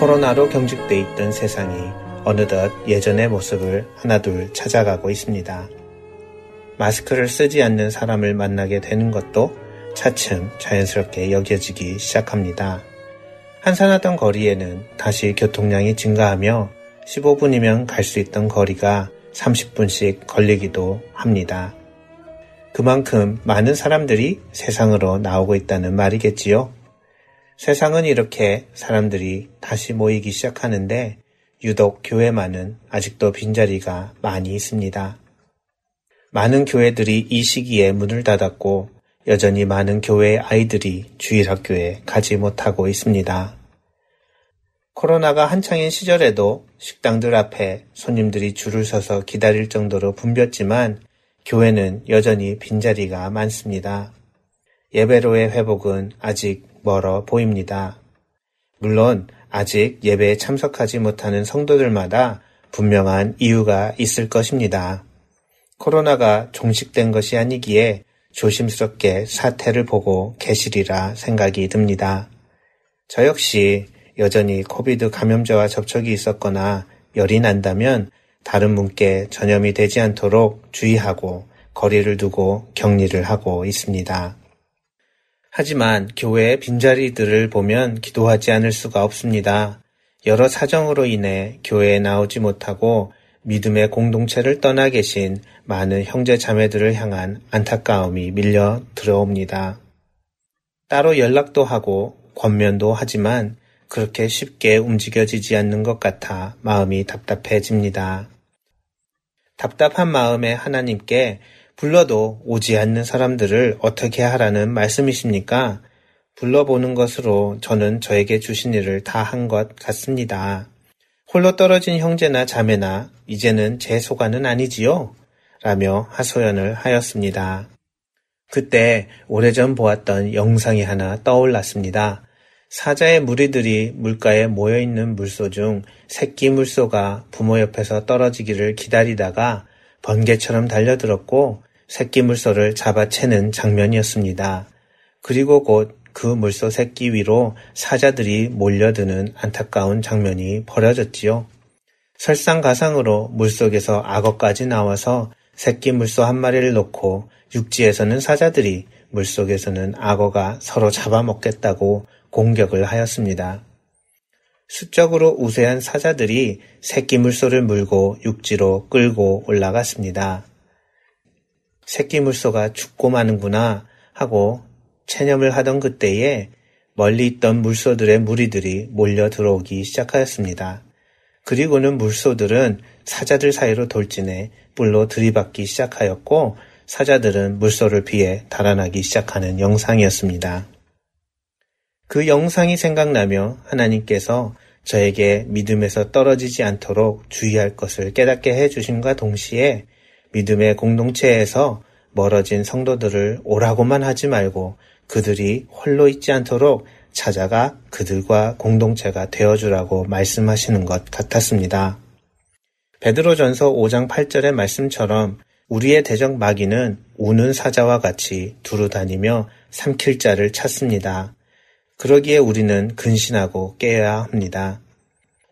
코로나로 경직돼 있던 세상이 어느덧 예전의 모습을 하나둘 찾아가고 있습니다. 마스크를 쓰지 않는 사람을 만나게 되는 것도 차츰 자연스럽게 여겨지기 시작합니다. 한산하던 거리에는 다시 교통량이 증가하며 15분이면 갈 수 있던 거리가 30분씩 걸리기도 합니다. 그만큼 많은 사람들이 세상으로 나오고 있다는 말이겠지요. 세상은 이렇게 사람들이 다시 모이기 시작하는데 유독 교회만은 아직도 빈자리가 많이 있습니다. 많은 교회들이 이 시기에 문을 닫았고 여전히 많은 교회 아이들이 주일학교에 가지 못하고 있습니다. 코로나가 한창인 시절에도 식당들 앞에 손님들이 줄을 서서 기다릴 정도로 붐볐지만 교회는 여전히 빈자리가 많습니다. 예배로의 회복은 아직 멀어 보입니다. 물론 아직 예배에 참석하지 못하는 성도들마다 분명한 이유가 있을 것입니다. 코로나가 종식된 것이 아니기에 조심스럽게 사태를 보고 계시리라 생각이 듭니다. 저 역시 여전히 코비드 감염자와 접촉이 있었거나 열이 난다면 다른 분께 전염이 되지 않도록 주의하고 거리를 두고 격리를 하고 있습니다. 하지만 교회의 빈자리들을 보면 기도하지 않을 수가 없습니다. 여러 사정으로 인해 교회에 나오지 못하고 믿음의 공동체를 떠나 계신 많은 형제 자매들을 향한 안타까움이 밀려 들어옵니다. 따로 연락도 하고 권면도 하지만 그렇게 쉽게 움직여지지 않는 것 같아 마음이 답답해집니다. 답답한 마음에 하나님께 불러도 오지 않는 사람들을 어떻게 하라는 말씀이십니까? 불러보는 것으로 저는 저에게 주신 일을 다 한 것 같습니다. 홀로 떨어진 형제나 자매나 이제는 제 소관은 아니지요? 라며 하소연을 하였습니다. 그때 오래전 보았던 영상이 하나 떠올랐습니다. 사자의 무리들이 물가에 모여있는 물소 중 새끼 물소가 부모 옆에서 떨어지기를 기다리다가 번개처럼 달려들었고 새끼 물소를 잡아채는 장면이었습니다. 그리고 곧 그 물소 새끼 위로 사자들이 몰려드는 안타까운 장면이 벌어졌지요. 설상가상으로 물속에서 악어까지 나와서 새끼 물소 한 마리를 놓고 육지에서는 사자들이 물속에서는 악어가 서로 잡아먹겠다고 공격을 하였습니다. 수적으로 우세한 사자들이 새끼 물소를 물고 육지로 끌고 올라갔습니다. 새끼 물소가 죽고 마는구나 하고 체념을 하던 그때에 멀리 있던 물소들의 무리들이 몰려 들어오기 시작하였습니다. 그리고는 물소들은 사자들 사이로 돌진해 뿔로 들이받기 시작하였고 사자들은 물소를 피해 달아나기 시작하는 영상이었습니다. 그 영상이 생각나며 하나님께서 저에게 믿음에서 떨어지지 않도록 주의할 것을 깨닫게 해주심과 동시에 믿음의 공동체에서 멀어진 성도들을 오라고만 하지 말고 그들이 홀로 있지 않도록 찾아가 그들과 공동체가 되어주라고 말씀하시는 것 같았습니다. 베드로전서 5장 8절의 말씀처럼 우리의 대적 마귀는 우는 사자와 같이 두루 다니며 삼킬 자를 찾습니다. 그러기에 우리는 근신하고 깨어야 합니다.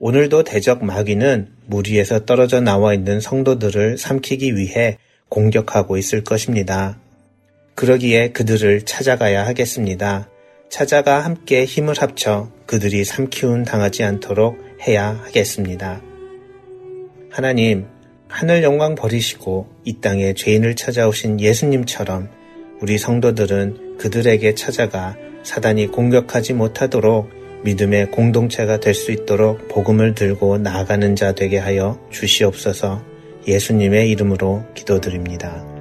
오늘도 대적 마귀는 무리에서 떨어져 나와 있는 성도들을 삼키기 위해 공격하고 있을 것입니다. 그러기에 그들을 찾아가야 하겠습니다. 찾아가 함께 힘을 합쳐 그들이 삼키운 당하지 않도록 해야 하겠습니다. 하나님, 하늘 영광 버리시고 이 땅에 죄인을 찾아오신 예수님처럼 우리 성도들은 그들에게 찾아가 사단이 공격하지 못하도록 믿음의 공동체가 될 수 있도록 복음을 들고 나아가는 자 되게 하여 주시옵소서 예수님의 이름으로 기도드립니다.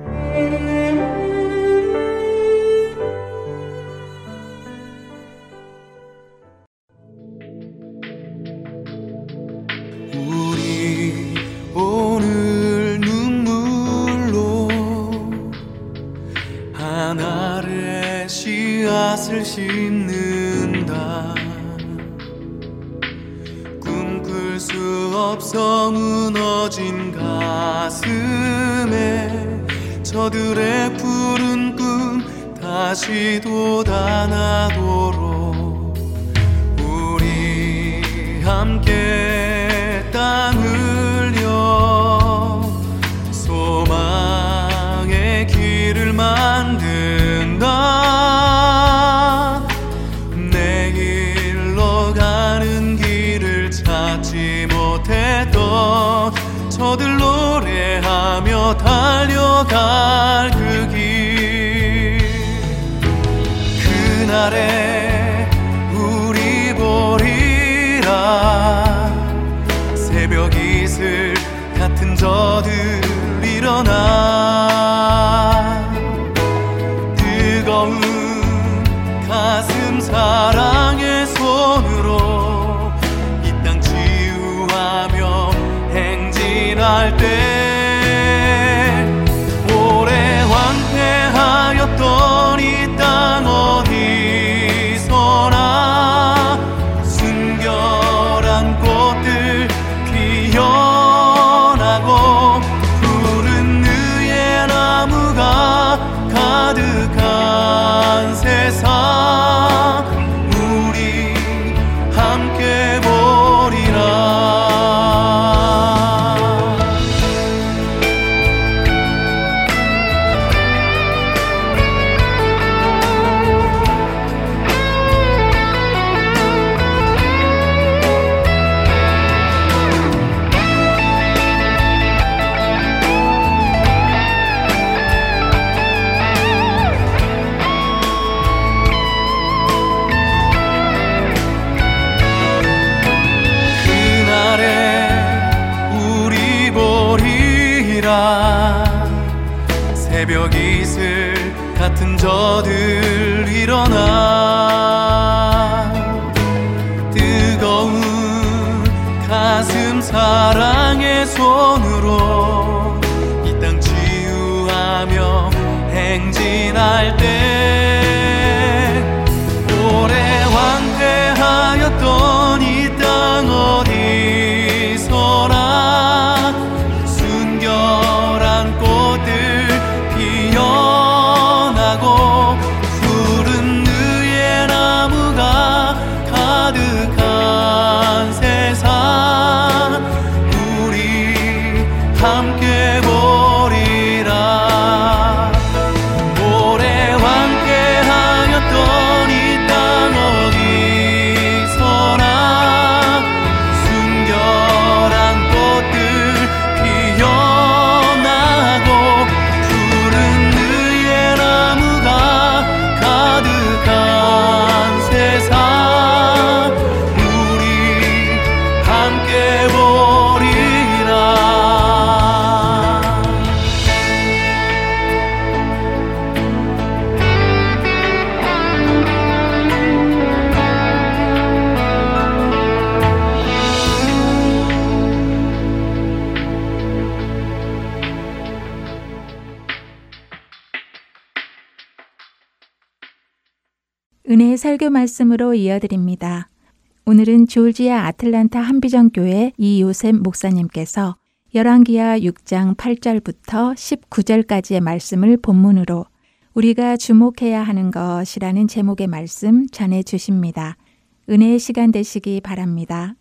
은혜의 설교 말씀으로 이어드립니다. 오늘은 조지아 아틀란타 한비전 교회 이요셉 목사님께서 열왕기하 6장 8절부터 19절까지의 말씀을 본문으로 우리가 주목해야 하는 것이라는 제목의 말씀 전해 주십니다. 은혜의 시간 되시기 바랍니다.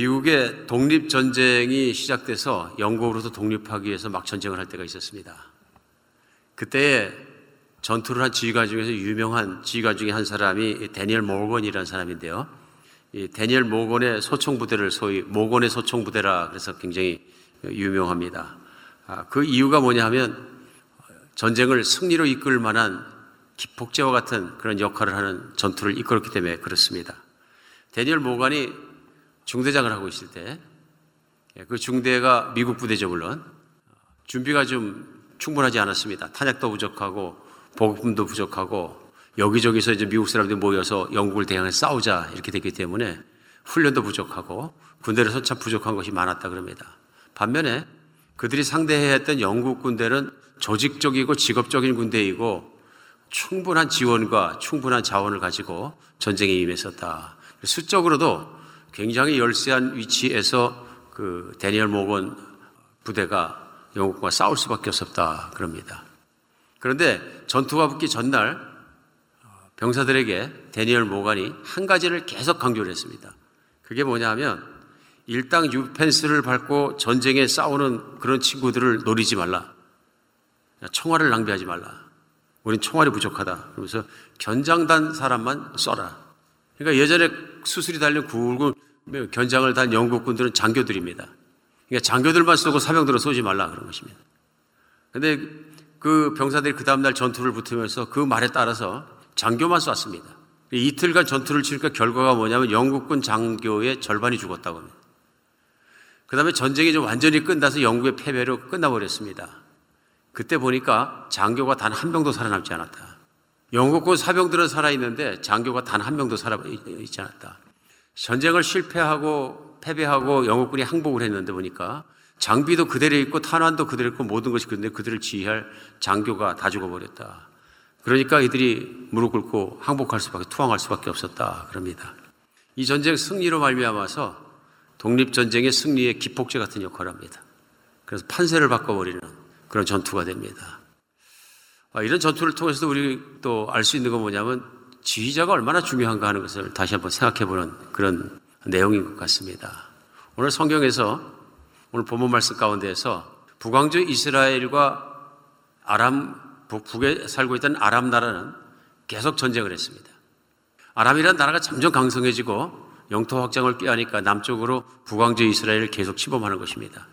미국의 독립 전쟁이 시작돼서 영국으로서 독립하기 위해서 막 전쟁을 할 때가 있었습니다. 그때 전투를 한 지휘관 중에서 유명한 지휘관 중에 한 사람이 데니얼 모건이라는 사람인데요. 이 데니얼 모건의 소총 부대를 소위 모건의 소총 부대라 그래서 굉장히 유명합니다. 아, 그 이유가 뭐냐 하면 전쟁을 승리로 이끌 만한 기폭제와 같은 그런 역할을 하는 전투를 이끌었기 때문에 그렇습니다. 데니얼 모간이 중대장을 하고 있을 때 그 중대가 미국 부대죠 물론 준비가 좀 충분하지 않았습니다. 탄약도 부족하고 보급품도 부족하고 여기저기서 이제 미국 사람들이 모여서 영국을 대항해 싸우자 이렇게 됐기 때문에 훈련도 부족하고 군대로서 참 부족한 것이 많았다 그럽니다. 반면에 그들이 상대해야 했던 영국 군대는 조직적이고 직업적인 군대이고 충분한 지원과 충분한 자원을 가지고 전쟁에 임했었다. 수적으로도 굉장히 열세한 위치에서 그 데니얼 모건 부대가 영국과 싸울 수밖에 없었다 그럽니다. 그런데 전투가 붙기 전날 병사들에게 데니얼 모간이 한 가지를 계속 강조를 했습니다. 그게 뭐냐면 일당 유펜스를 밟고 전쟁에 싸우는 그런 친구들을 노리지 말라. 총알을 낭비하지 말라. 우린 총알이 부족하다. 그러면서 견장단 사람만 써라. 그러니까 예전에 수술이 달린 굵은 견장을 단 영국군들은 장교들입니다. 그러니까 장교들만 쏘고 사병들은 쏘지 말라 그런 것입니다. 근데 그 병사들이 그 다음날 전투를 붙으면서 그 말에 따라서 장교만 쐈습니다. 이틀간 전투를 치니까 결과가 뭐냐면 영국군 장교의 절반이 죽었다고 합니다. 그 다음에 전쟁이 좀 완전히 끝나서 영국의 패배로 끝나버렸습니다. 그때 보니까 장교가 단 한 명도 살아남지 않았다. 영국군 사병들은 살아있는데 장교가 단 한 명도 살아있지 않았다. 전쟁을 실패하고 패배하고 영국군이 항복을 했는데 보니까 장비도 그대로 있고 탄환도 그대로 있고 모든 것이 그런데 그들을 지휘할 장교가 다 죽어버렸다. 그러니까 이들이 무릎 꿇고 항복할 수밖에 투항할 수밖에 없었다 그럽니다. 이 전쟁 승리로 말미암아서 독립 전쟁의 승리의 기폭제 같은 역할을 합니다. 그래서 판세를 바꿔버리는 그런 전투가 됩니다. 아, 이런 전투를 통해서도 우리 또 알 수 있는 건 뭐냐면 지휘자가 얼마나 중요한가 하는 것을 다시 한번 생각해 보는 그런 내용인 것 같습니다. 오늘 성경에서 오늘 본문 말씀 가운데에서 북왕조 이스라엘과 아람 북에 살고 있던 아람 나라는 계속 전쟁을 했습니다. 아람이라는 나라가 점점 강성해지고 영토 확장을 꾀하니까 남쪽으로 북왕조 이스라엘을 계속 침범하는 것입니다.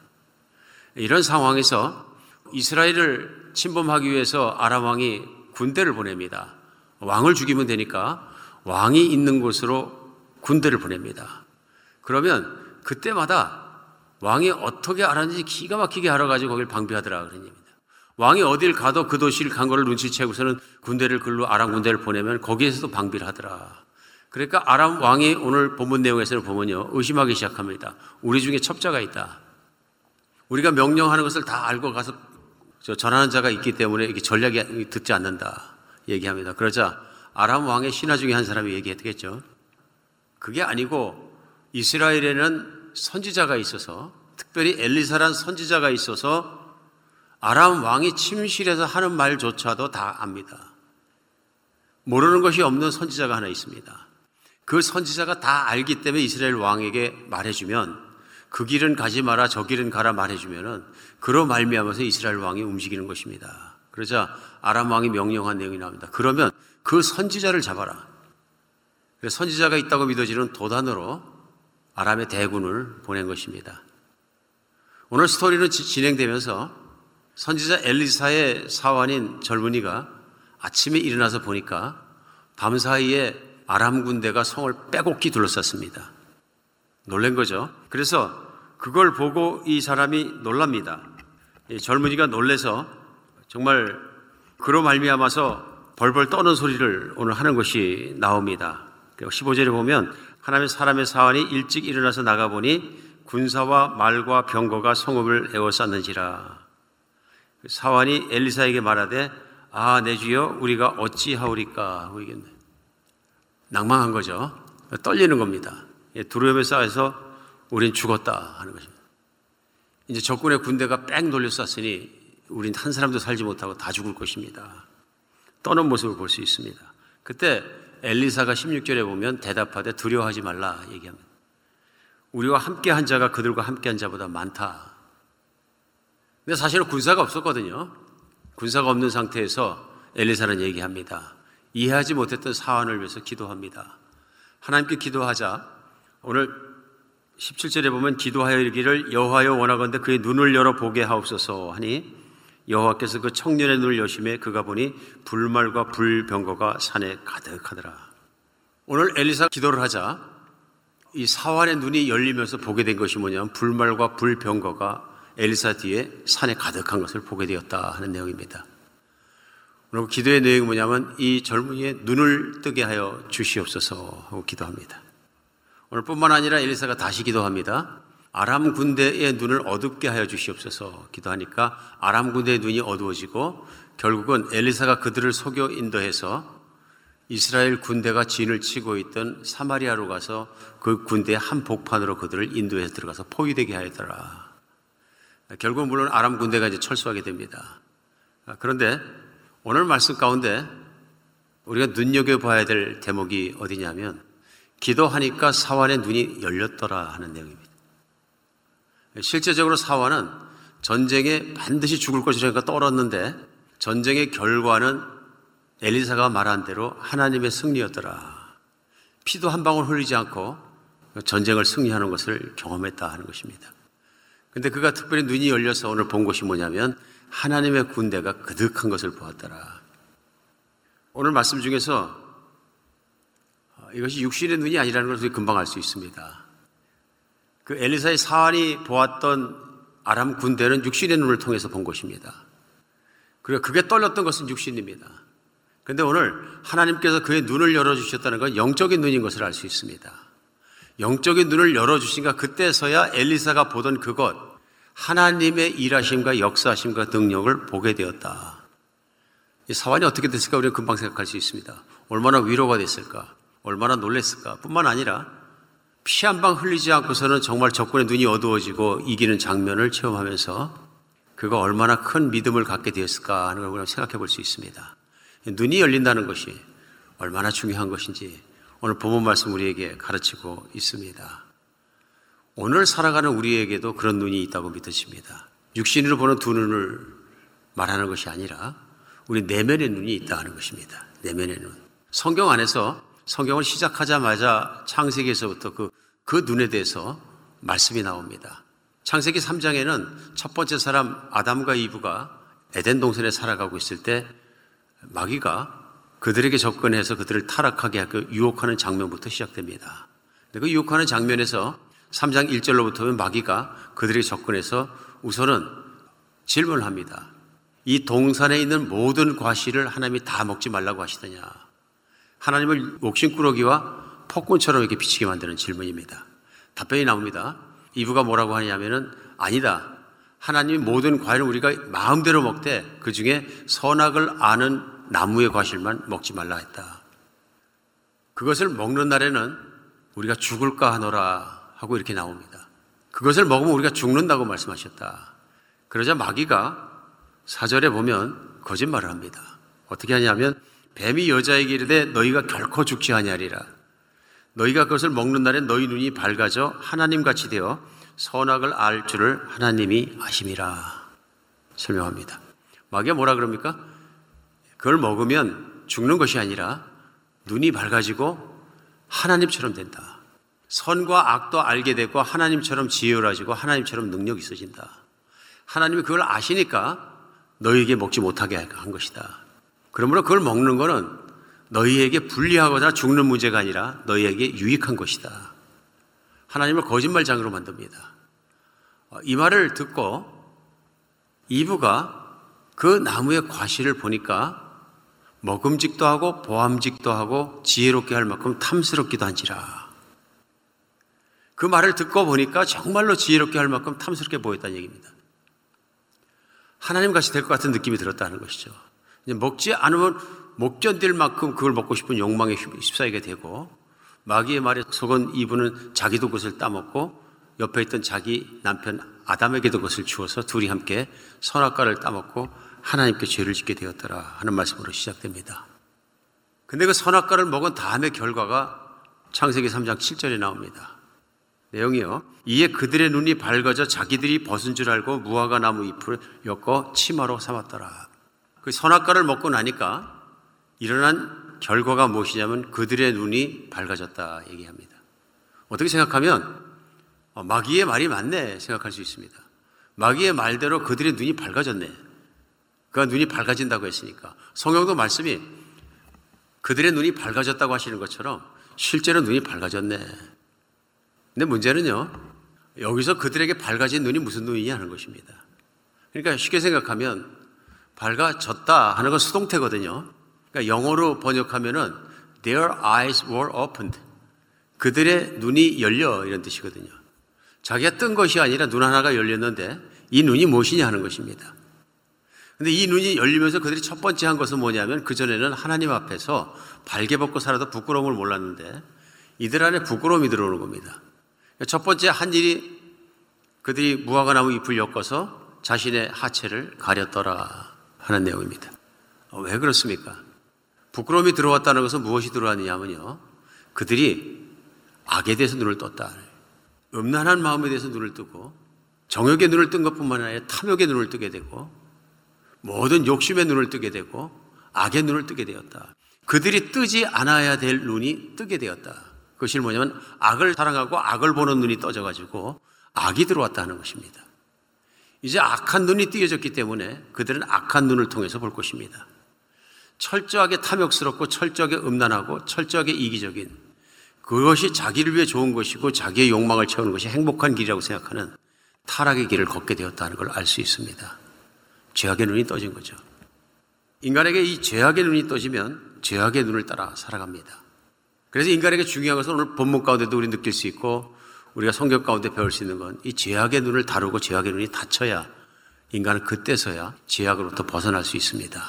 이런 상황에서 이스라엘을 침범하기 위해서 아람 왕이 군대를 보냅니다. 왕을 죽이면 되니까 왕이 있는 곳으로 군대를 보냅니다. 그러면 그때마다 왕이 어떻게 알았는지 기가 막히게 알아가지고 거기를 방비하더라 그런 얘기입니다. 왕이 어딜 가도 그 도시를 간 거를 눈치채고서는 군대를 글로 아람 군대를 보내면 거기에서도 방비를 하더라. 그러니까 아람 왕이 오늘 본문 내용에서는 보면요 의심하기 시작합니다. 우리 중에 첩자가 있다. 우리가 명령하는 것을 다 알고 가서 전하는 자가 있기 때문에 이게 전략이 듣지 않는다 얘기합니다. 그러자 아람 왕의 신하 중에 한 사람이 얘기했겠죠. 그게 아니고 이스라엘에는 선지자가 있어서 특별히 엘리사란 선지자가 있어서 아람 왕이 침실에서 하는 말조차도 다 압니다. 모르는 것이 없는 선지자가 하나 있습니다. 그 선지자가 다 알기 때문에 이스라엘 왕에게 말해주면 그 길은 가지 마라 저 길은 가라 말해주면은 그로 말미암아서 이스라엘 왕이 움직이는 것입니다. 그러자 아람 왕이 명령한 내용이 나옵니다. 그러면 그 선지자를 잡아라. 선지자가 있다고 믿어지는 도단으로 아람의 대군을 보낸 것입니다. 오늘 스토리는 진행되면서 선지자 엘리사의 사환인 젊은이가 아침에 일어나서 보니까 밤 사이에 아람 군대가 성을 빼곡히 둘러쌌습니다. 놀란 거죠. 그래서 그걸 보고 이 사람이 놀랍니다. 젊은이가 놀래서 정말 그로 말미암아서 벌벌 떠는 소리를 오늘 하는 것이 나옵니다. 15절에 보면 하나님의 사람의 사환이 일찍 일어나서 나가보니 군사와 말과 병거가 성읍을 에워쌌는지라. 사환이 엘리사에게 말하되 아, 내 주여 우리가 어찌하오리까 하고 얘기했네. 낭망한 거죠. 떨리는 겁니다. 예, 두려움에 쌓여서 우린 죽었다 하는 것입니다. 이제 적군의 군대가 뺑 돌려 쐈으니 우린 한 사람도 살지 못하고 다 죽을 것입니다. 떠는 모습을 볼 수 있습니다. 그때 엘리사가 16절에 보면 대답하되 두려워하지 말라 얘기합니다. 우리와 함께 한 자가 그들과 함께 한 자보다 많다. 근데 사실은 군사가 없었거든요. 군사가 없는 상태에서 엘리사는 얘기합니다. 이해하지 못했던 사안을 위해서 기도합니다. 하나님께 기도하자. 오늘 17절에 보면 기도하여 이기를 여호와여 원하건대 그의 눈을 열어 보게 하옵소서 하니 여호와께서 그 청년의 눈을 여심해 그가 보니 불말과 불병거가 산에 가득하더라. 오늘 엘리사 기도를 하자 이 사환의 눈이 열리면서 보게 된 것이 뭐냐면 불말과 불병거가 엘리사 뒤에 산에 가득한 것을 보게 되었다 하는 내용입니다. 오늘 기도의 내용이 뭐냐면 이 젊은이의 눈을 뜨게 하여 주시옵소서 하고 기도합니다. 오늘 뿐만 아니라 엘리사가 다시 기도합니다. 아람 군대의 눈을 어둡게 하여 주시옵소서 기도하니까 아람 군대의 눈이 어두워지고 결국은 엘리사가 그들을 속여 인도해서 이스라엘 군대가 진을 치고 있던 사마리아로 가서 그 군대의 한 복판으로 그들을 인도해서 들어가서 포위되게 하였더라. 결국 물론 아람 군대가 이제 철수하게 됩니다. 그런데 오늘 말씀 가운데 우리가 눈여겨봐야 될 대목이 어디냐면 기도하니까 사환의 눈이 열렸더라 하는 내용입니다. 실제적으로 사환은 전쟁에 반드시 죽을 것이라니까 떨었는데 전쟁의 결과는 엘리사가 말한 대로 하나님의 승리였더라. 피도 한 방울 흘리지 않고 전쟁을 승리하는 것을 경험했다 하는 것입니다. 근데 그가 특별히 눈이 열려서 오늘 본 것이 뭐냐면 하나님의 군대가 그득한 것을 보았더라. 오늘 말씀 중에서 이것이 육신의 눈이 아니라는 것을 금방 알 수 있습니다. 그 엘리사의 사환이 보았던 아람 군대는 육신의 눈을 통해서 본 것입니다. 그리고 그게 떨렸던 것은 육신입니다. 그런데 오늘 하나님께서 그의 눈을 열어주셨다는 건 영적인 눈인 것을 알 수 있습니다. 영적인 눈을 열어주신가 그때서야 엘리사가 보던 그것, 하나님의 일하심과 역사하심과 능력을 보게 되었다. 이 사환이 어떻게 됐을까 우리는 금방 생각할 수 있습니다. 얼마나 위로가 됐을까? 얼마나 놀랬을까? 뿐만 아니라 피 한 방 흘리지 않고서는 정말 적군의 눈이 어두워지고 이기는 장면을 체험하면서 그가 얼마나 큰 믿음을 갖게 되었을까 하는 걸 생각해 볼 수 있습니다. 눈이 열린다는 것이 얼마나 중요한 것인지 오늘 본문 말씀 우리에게 가르치고 있습니다. 오늘 살아가는 우리에게도 그런 눈이 있다고 믿으십니다. 육신으로 보는 두 눈을 말하는 것이 아니라 우리 내면의 눈이 있다는 것입니다. 내면의 눈. 성경 안에서 성경을 시작하자마자 창세기에서부터 그, 그 눈에 대해서 말씀이 나옵니다. 창세기 3장에는 첫 번째 사람 아담과 이브가 에덴 동산에 살아가고 있을 때 마귀가 그들에게 접근해서 그들을 타락하게 하고 유혹하는 장면부터 시작됩니다. 그 유혹하는 장면에서 3장 1절로부터 마귀가 그들에게 접근해서 우선은 질문을 합니다. 이 동산에 있는 모든 과실을 하나님이 다 먹지 말라고 하시더냐. 하나님을 옥신꾸러기와 폭군처럼 이렇게 비치게 만드는 질문입니다. 답변이 나옵니다. 이브가 뭐라고 하냐면은 아니다. 하나님이 모든 과일을 우리가 마음대로 먹되 그 중에 선악을 아는 나무의 과실만 먹지 말라 했다. 그것을 먹는 날에는 우리가 죽을까 하노라 하고 이렇게 나옵니다. 그것을 먹으면 우리가 죽는다고 말씀하셨다. 그러자 마귀가 사절에 보면 거짓말을 합니다. 어떻게 하냐면 뱀이 여자에게 이르되 너희가 결코 죽지 아니하리라. 너희가 그것을 먹는 날에 너희 눈이 밝아져 하나님 같이 되어 선악을 알 줄을 하나님이 아심이라. 설명합니다. 마귀가 뭐라 그럽니까? 그걸 먹으면 죽는 것이 아니라 눈이 밝아지고 하나님처럼 된다. 선과 악도 알게 되고 하나님처럼 지혜로워지고 하나님처럼 능력이 있어진다. 하나님이 그걸 아시니까 너희에게 먹지 못하게 한 것이다. 그러므로 그걸 먹는 것은 너희에게 불리하거나 죽는 문제가 아니라 너희에게 유익한 것이다. 하나님을 거짓말장으로 만듭니다. 이 말을 듣고 이브가 그 나무의 과실을 보니까 먹음직도 하고 보암직도 하고 지혜롭게 할 만큼 탐스럽기도 한지라. 그 말을 듣고 보니까 정말로 지혜롭게 할 만큼 탐스럽게 보였다는 얘기입니다. 하나님 같이 될 것 같은 느낌이 들었다는 것이죠. 먹지 않으면 못 견딜 만큼 그걸 먹고 싶은 욕망에 휩싸이게 되고 마귀의 말에 속은 이분은 자기도 그것을 따먹고 옆에 있던 자기 남편 아담에게도 그것을 주어서 둘이 함께 선악과를 따먹고 하나님께 죄를 짓게 되었더라 하는 말씀으로 시작됩니다. 근데 그 선악과를 먹은 다음의 결과가 창세기 3장 7절에 나옵니다. 내용이요. 이에 그들의 눈이 밝아져 자기들이 벗은 줄 알고 무화과 나무 잎을 엮어 치마로 삼았더라. 그 선악과를 먹고 나니까 일어난 결과가 무엇이냐면 그들의 눈이 밝아졌다 얘기합니다. 어떻게 생각하면 어, 마귀의 말이 맞네 생각할 수 있습니다. 마귀의 말대로 그들의 눈이 밝아졌네. 그가 눈이 밝아진다고 했으니까. 성경도 말씀이 그들의 눈이 밝아졌다고 하시는 것처럼 실제로 눈이 밝아졌네. 근데 문제는요, 여기서 그들에게 밝아진 눈이 무슨 눈이냐 하는 것입니다. 그러니까 쉽게 생각하면 밝아졌다 하는 건 수동태거든요. 그러니까 영어로 번역하면은 their eyes were opened. 그들의 눈이 열려 이런 뜻이거든요. 자기가 뜬 것이 아니라 눈 하나가 열렸는데 이 눈이 무엇이냐 하는 것입니다. 근데 이 눈이 열리면서 그들이 첫 번째 한 것은 뭐냐면 그전에는 하나님 앞에서 발개 벗고 살아도 부끄러움을 몰랐는데 이들 안에 부끄러움이 들어오는 겁니다. 첫 번째 한 일이 그들이 무화과 나무 잎을 엮어서 자신의 하체를 가렸더라 하는 내용입니다. 어, 왜 그렇습니까? 부끄러움이 들어왔다는 것은 무엇이 들어왔느냐면요. 그들이 악에 대해서 눈을 떴다. 음란한 마음에 대해서 눈을 뜨고 정욕의 눈을 뜬 것뿐만 아니라 탐욕의 눈을 뜨게 되고 모든 욕심의 눈을 뜨게 되고 악의 눈을 뜨게 되었다. 그들이 뜨지 않아야 될 눈이 뜨게 되었다. 그것이 뭐냐면 악을 사랑하고 악을 보는 눈이 떠져가지고 악이 들어왔다는 것입니다. 이제 악한 눈이 띄어졌기 때문에 그들은 악한 눈을 통해서 볼 것입니다. 철저하게 탐욕스럽고 철저하게 음란하고 철저하게 이기적인 그것이 자기를 위해 좋은 것이고 자기의 욕망을 채우는 것이 행복한 길이라고 생각하는 타락의 길을 걷게 되었다는 걸 알 수 있습니다. 죄악의 눈이 떠진 거죠. 인간에게 이 죄악의 눈이 떠지면 죄악의 눈을 따라 살아갑니다. 그래서 인간에게 중요한 것은 오늘 본문 가운데도 우리 느낄 수 있고 우리가 성경 가운데 배울 수 있는 건 이 죄악의 눈을 다루고 죄악의 눈이 닫혀야 인간은 그때서야 죄악으로부터 벗어날 수 있습니다.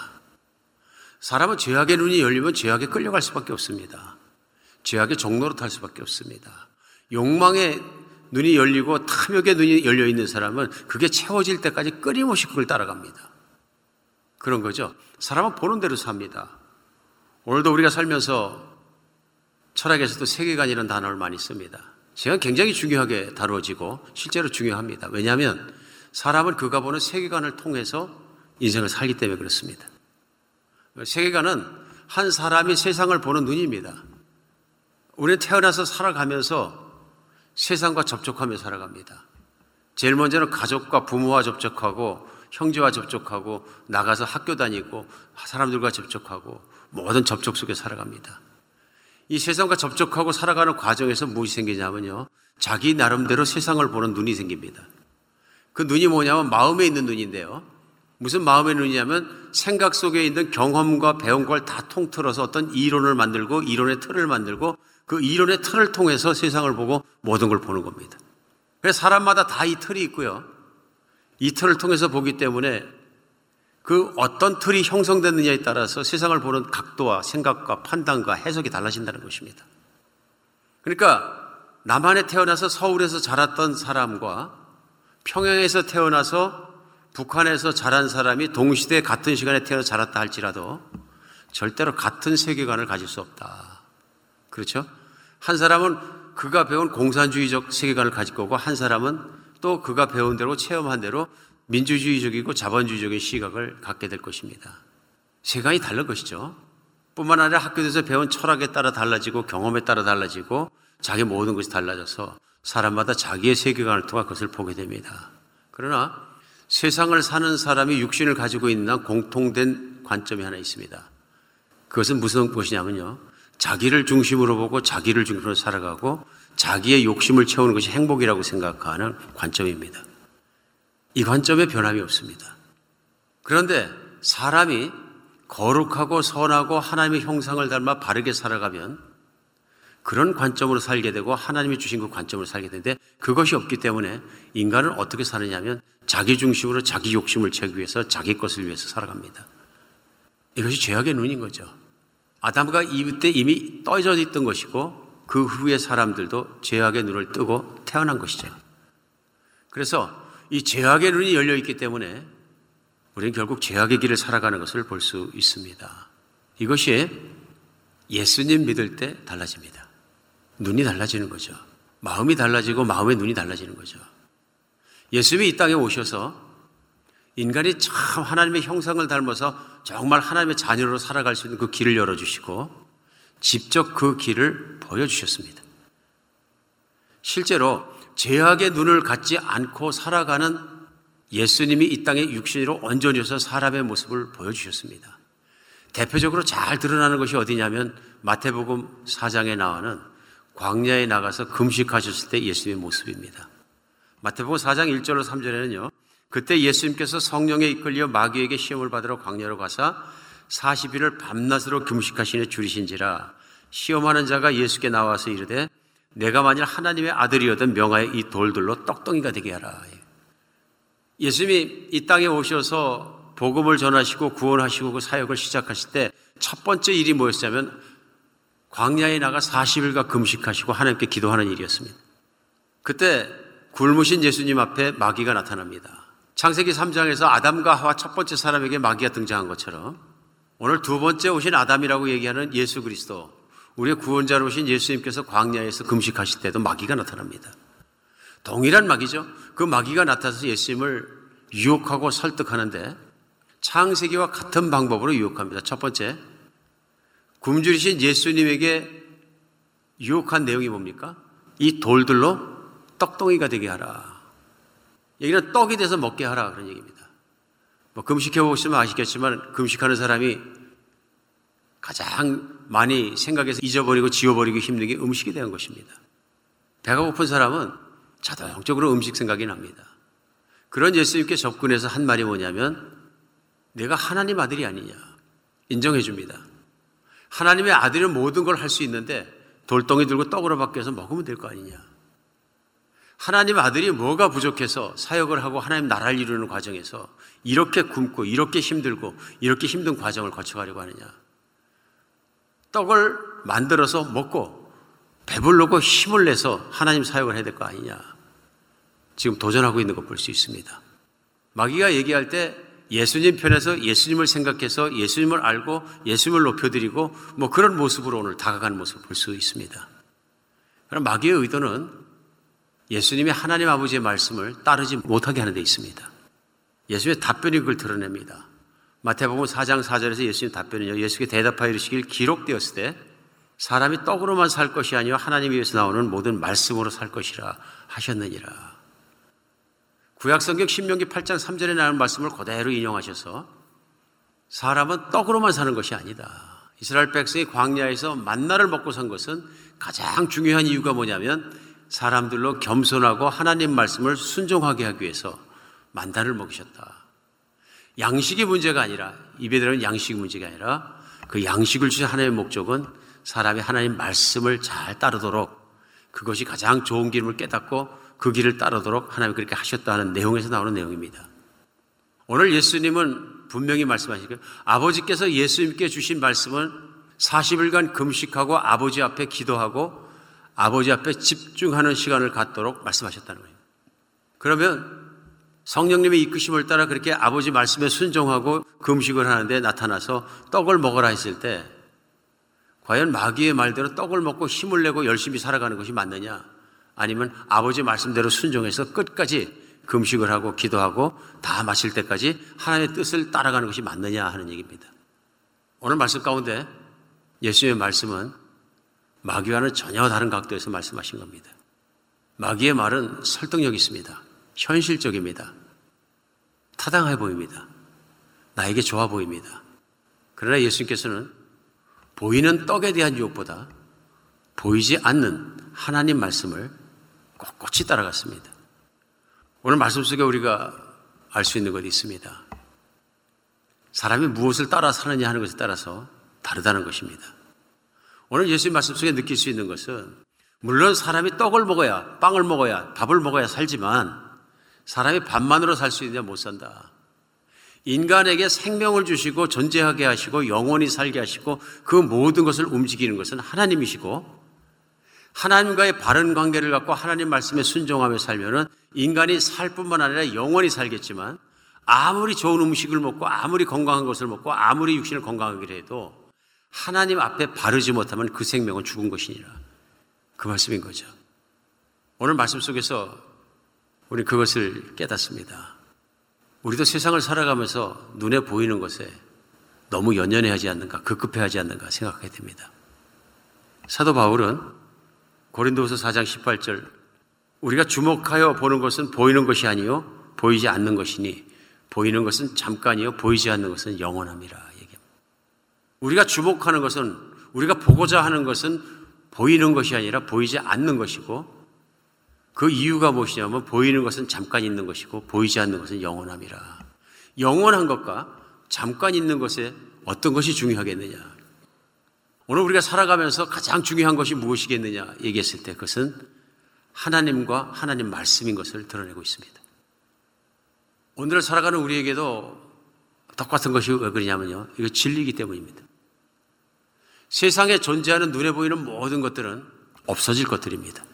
사람은 죄악의 눈이 열리면 죄악에 끌려갈 수밖에 없습니다. 죄악의 종로로 탈 수밖에 없습니다. 욕망의 눈이 열리고 탐욕의 눈이 열려 있는 사람은 그게 채워질 때까지 끊임없이 그걸 따라갑니다. 그런 거죠. 사람은 보는 대로 삽니다. 오늘도 우리가 살면서 철학에서도 세계관이라는 단어를 많이 씁니다. 시간 굉장히 중요하게 다루어지고 실제로 중요합니다. 왜냐하면 사람은 그가 보는 세계관을 통해서 인생을 살기 때문에 그렇습니다. 세계관은 한 사람이 세상을 보는 눈입니다. 우리는 태어나서 살아가면서 세상과 접촉하며 살아갑니다. 제일 먼저는 가족과 부모와 접촉하고 형제와 접촉하고 나가서 학교 다니고 사람들과 접촉하고 모든 접촉 속에 살아갑니다. 이 세상과 접촉하고 살아가는 과정에서 무엇이 생기냐면요. 자기 나름대로 세상을 보는 눈이 생깁니다. 그 눈이 뭐냐면 마음에 있는 눈인데요. 무슨 마음의 눈이냐면 생각 속에 있는 경험과 배운 걸 다 통틀어서 어떤 이론을 만들고 이론의 틀을 만들고 그 이론의 틀을 통해서 세상을 보고 모든 걸 보는 겁니다. 그래서 사람마다 다 이 틀이 있고요. 이 틀을 통해서 보기 때문에 그 어떤 틀이 형성됐느냐에 따라서 세상을 보는 각도와 생각과 판단과 해석이 달라진다는 것입니다. 그러니까 남한에 태어나서 서울에서 자랐던 사람과 평양에서 태어나서 북한에서 자란 사람이 동시대 같은 시간에 태어나 자랐다 할지라도 절대로 같은 세계관을 가질 수 없다. 그렇죠? 한 사람은 그가 배운 공산주의적 세계관을 가질 거고 한 사람은 또 그가 배운 대로 체험한 대로 민주주의적이고 자본주의적인 시각을 갖게 될 것입니다. 세상이 다른 것이죠. 뿐만 아니라 학교에서 배운 철학에 따라 달라지고 경험에 따라 달라지고 자기 모든 것이 달라져서 사람마다 자기의 세계관을 통해 그것을 보게 됩니다. 그러나 세상을 사는 사람이 육신을 가지고 있는 공통된 관점이 하나 있습니다. 그것은 무슨 것이냐면요. 자기를 중심으로 보고 자기를 중심으로 살아가고 자기의 욕심을 채우는 것이 행복이라고 생각하는 관점입니다. 이 관점에 변함이 없습니다. 그런데 사람이 거룩하고 선하고 하나님의 형상을 닮아 바르게 살아가면 그런 관점으로 살게 되고 하나님이 주신 그 관점으로 살게 되는데 그것이 없기 때문에 인간은 어떻게 사느냐면 자기 중심으로 자기 욕심을 채우기 위해서 자기 것을 위해서 살아갑니다. 이것이 죄악의 눈인 거죠. 아담과 이브 때 이미 떠져 있던 것이고 그 후에 사람들도 죄악의 눈을 뜨고 태어난 것이죠. 그래서 이 죄악의 눈이 열려 있기 때문에 우리는 결국 죄악의 길을 살아가는 것을 볼 수 있습니다. 이것이 예수님 믿을 때 달라집니다. 눈이 달라지는 거죠. 마음이 달라지고 마음의 눈이 달라지는 거죠. 예수님이 이 땅에 오셔서 인간이 참 하나님의 형상을 닮아서 정말 하나님의 자녀로 살아갈 수 있는 그 길을 열어주시고 직접 그 길을 보여주셨습니다. 실제로 죄악의 눈을 갖지 않고 살아가는 예수님이 이 땅에 육신으로 온전히서 사람의 모습을 보여주셨습니다. 대표적으로 잘 드러나는 것이 어디냐면 마태복음 4장에 나오는 광야에 나가서 금식하셨을 때 예수님의 모습입니다. 마태복음 4장 1절로 3절에는요. 그때 예수님께서 성령에 이끌려 마귀에게 시험을 받으러 광야로 가사 40일을 밤낮으로 금식하시는 줄이신지라 시험하는 자가 예수께 나와서 이르되 내가 만일 하나님의 아들이어든 명하여 이 돌들로 떡덩이가 되게 하라. 예수님이 이 땅에 오셔서 복음을 전하시고 구원하시고 그 사역을 시작하실 때 첫 번째 일이 뭐였냐면 광야에 나가 40일간 금식하시고 하나님께 기도하는 일이었습니다. 그때 굶으신 예수님 앞에 마귀가 나타납니다. 창세기 3장에서 아담과 하와 첫 번째 사람에게 마귀가 등장한 것처럼 오늘 두 번째 오신 아담이라고 얘기하는 예수 그리스도, 우리의 구원자로 오신 예수님께서 광야에서 금식하실 때도 마귀가 나타납니다. 동일한 마귀죠. 그 마귀가 나타나서 예수님을 유혹하고 설득하는데 창세기와 같은 방법으로 유혹합니다. 첫 번째, 굶주리신 예수님에게 유혹한 내용이 뭡니까? 이 돌들로 떡덩이가 되게 하라. 여기는 떡이 돼서 먹게 하라 그런 얘기입니다. 뭐 금식해 보시면 아시겠지만 금식하는 사람이 가장 많이 생각해서 잊어버리고 지워버리기 힘든 게 음식이 되는 것입니다. 배가 고픈 사람은 자동적으로 음식 생각이 납니다. 그런 예수님께 접근해서 한 말이 뭐냐면 내가 하나님 아들이 아니냐 인정해 줍니다. 하나님의 아들은 모든 걸 할 수 있는데 돌덩이 들고 떡으로 바뀌어서 먹으면 될 거 아니냐. 하나님 아들이 뭐가 부족해서 사역을 하고 하나님 나라를 이루는 과정에서 이렇게 굶고 이렇게 힘들고 이렇게 힘든 과정을 거쳐가려고 하느냐. 떡을 만들어서 먹고 배불르고 힘을 내서 하나님 사역을 해야 될 거 아니냐. 지금 도전하고 있는 거 볼 수 있습니다. 마귀가 얘기할 때 예수님 편에서 예수님을 생각해서 예수님을 알고 예수님을 높여드리고 뭐 그런 모습으로 오늘 다가가는 모습을 볼 수 있습니다. 그럼 마귀의 의도는 예수님이 하나님 아버지의 말씀을 따르지 못하게 하는 데 있습니다. 예수의 답변이 그걸 드러냅니다. 마태복음 4장 4절에서 예수님 답변은요. 예수께 대답하여 이르시길 기록되었을 때 사람이 떡으로만 살 것이 아니요 하나님 위에서 나오는 모든 말씀으로 살 것이라 하셨느니라. 구약성경 신명기 8장 3절에 나오는 말씀을 그대로 인용하셔서 사람은 떡으로만 사는 것이 아니다. 이스라엘 백성이 광야에서 만나를 먹고 산 것은 가장 중요한 이유가 뭐냐면 사람들로 겸손하고 하나님 말씀을 순종하게 하기 위해서 만나를 먹으셨다. 양식의 문제가 아니라 입에 들어는 양식의 문제가 아니라 그 양식을 주신 하나님의 목적은 사람이 하나님 말씀을 잘 따르도록 그것이 가장 좋은 길을 깨닫고 그 길을 따르도록 하나님 그렇게 하셨다는 내용에서 나오는 내용입니다. 오늘 예수님은 분명히 말씀하시고 아버지께서 예수님께 주신 말씀은 40일간 금식하고 아버지 앞에 기도하고 아버지 앞에 집중하는 시간을 갖도록 말씀하셨다는 거예요. 그러면 성령님의 이끄심을 따라 그렇게 아버지 말씀에 순종하고 금식을 하는데 나타나서 떡을 먹어라 했을 때 과연 마귀의 말대로 떡을 먹고 힘을 내고 열심히 살아가는 것이 맞느냐? 아니면 아버지 말씀대로 순종해서 끝까지 금식을 하고 기도하고 다 마칠 때까지 하나님의 뜻을 따라가는 것이 맞느냐 하는 얘기입니다. 오늘 말씀 가운데 예수님의 말씀은 마귀와는 전혀 다른 각도에서 말씀하신 겁니다. 마귀의 말은 설득력 있습니다. 현실적입니다. 타당해 보입니다. 나에게 좋아 보입니다. 그러나 예수님께서는 보이는 떡에 대한 유혹보다 보이지 않는 하나님 말씀을 꼿꼿이 따라갔습니다. 오늘 말씀 속에 우리가 알 수 있는 것이 있습니다. 사람이 무엇을 따라 사느냐 하는 것에 따라서 다르다는 것입니다. 오늘 예수님 말씀 속에 느낄 수 있는 것은 물론 사람이 떡을 먹어야 빵을 먹어야 밥을 먹어야 살지만 사람이 밥만으로 살 수 있느냐 못 산다. 인간에게 생명을 주시고 존재하게 하시고 영원히 살게 하시고 그 모든 것을 움직이는 것은 하나님이시고 하나님과의 바른 관계를 갖고 하나님 말씀에 순종하며 살면은 인간이 살 뿐만 아니라 영원히 살겠지만 아무리 좋은 음식을 먹고 아무리 건강한 것을 먹고 아무리 육신을 건강하게 해도 하나님 앞에 바르지 못하면 그 생명은 죽은 것이니라. 그 말씀인 거죠. 오늘 말씀 속에서 우리 그것을 깨닫습니다. 우리도 세상을 살아가면서 눈에 보이는 것에 너무 연연해 하지 않는가, 급급해 하지 않는가 생각하게 됩니다. 사도 바울은 고린도후서 4장 18절 우리가 주목하여 보는 것은 보이는 것이 아니요 보이지 않는 것이니 보이는 것은 잠깐이요 보이지 않는 것은 영원함이라 얘기합니다. 우리가 주목하는 것은 우리가 보고자 하는 것은 보이는 것이 아니라 보이지 않는 것이고 그 이유가 무엇이냐면 보이는 것은 잠깐 있는 것이고 보이지 않는 것은 영원함이라. 영원한 것과 잠깐 있는 것에 어떤 것이 중요하겠느냐? 오늘 우리가 살아가면서 가장 중요한 것이 무엇이겠느냐 얘기했을 때 그것은 하나님과 하나님 말씀인 것을 드러내고 있습니다. 오늘 살아가는 우리에게도 똑같은 것이 왜 그러냐면요. 이거 진리이기 때문입니다. 세상에 존재하는 눈에 보이는 모든 것들은 없어질 것들입니다.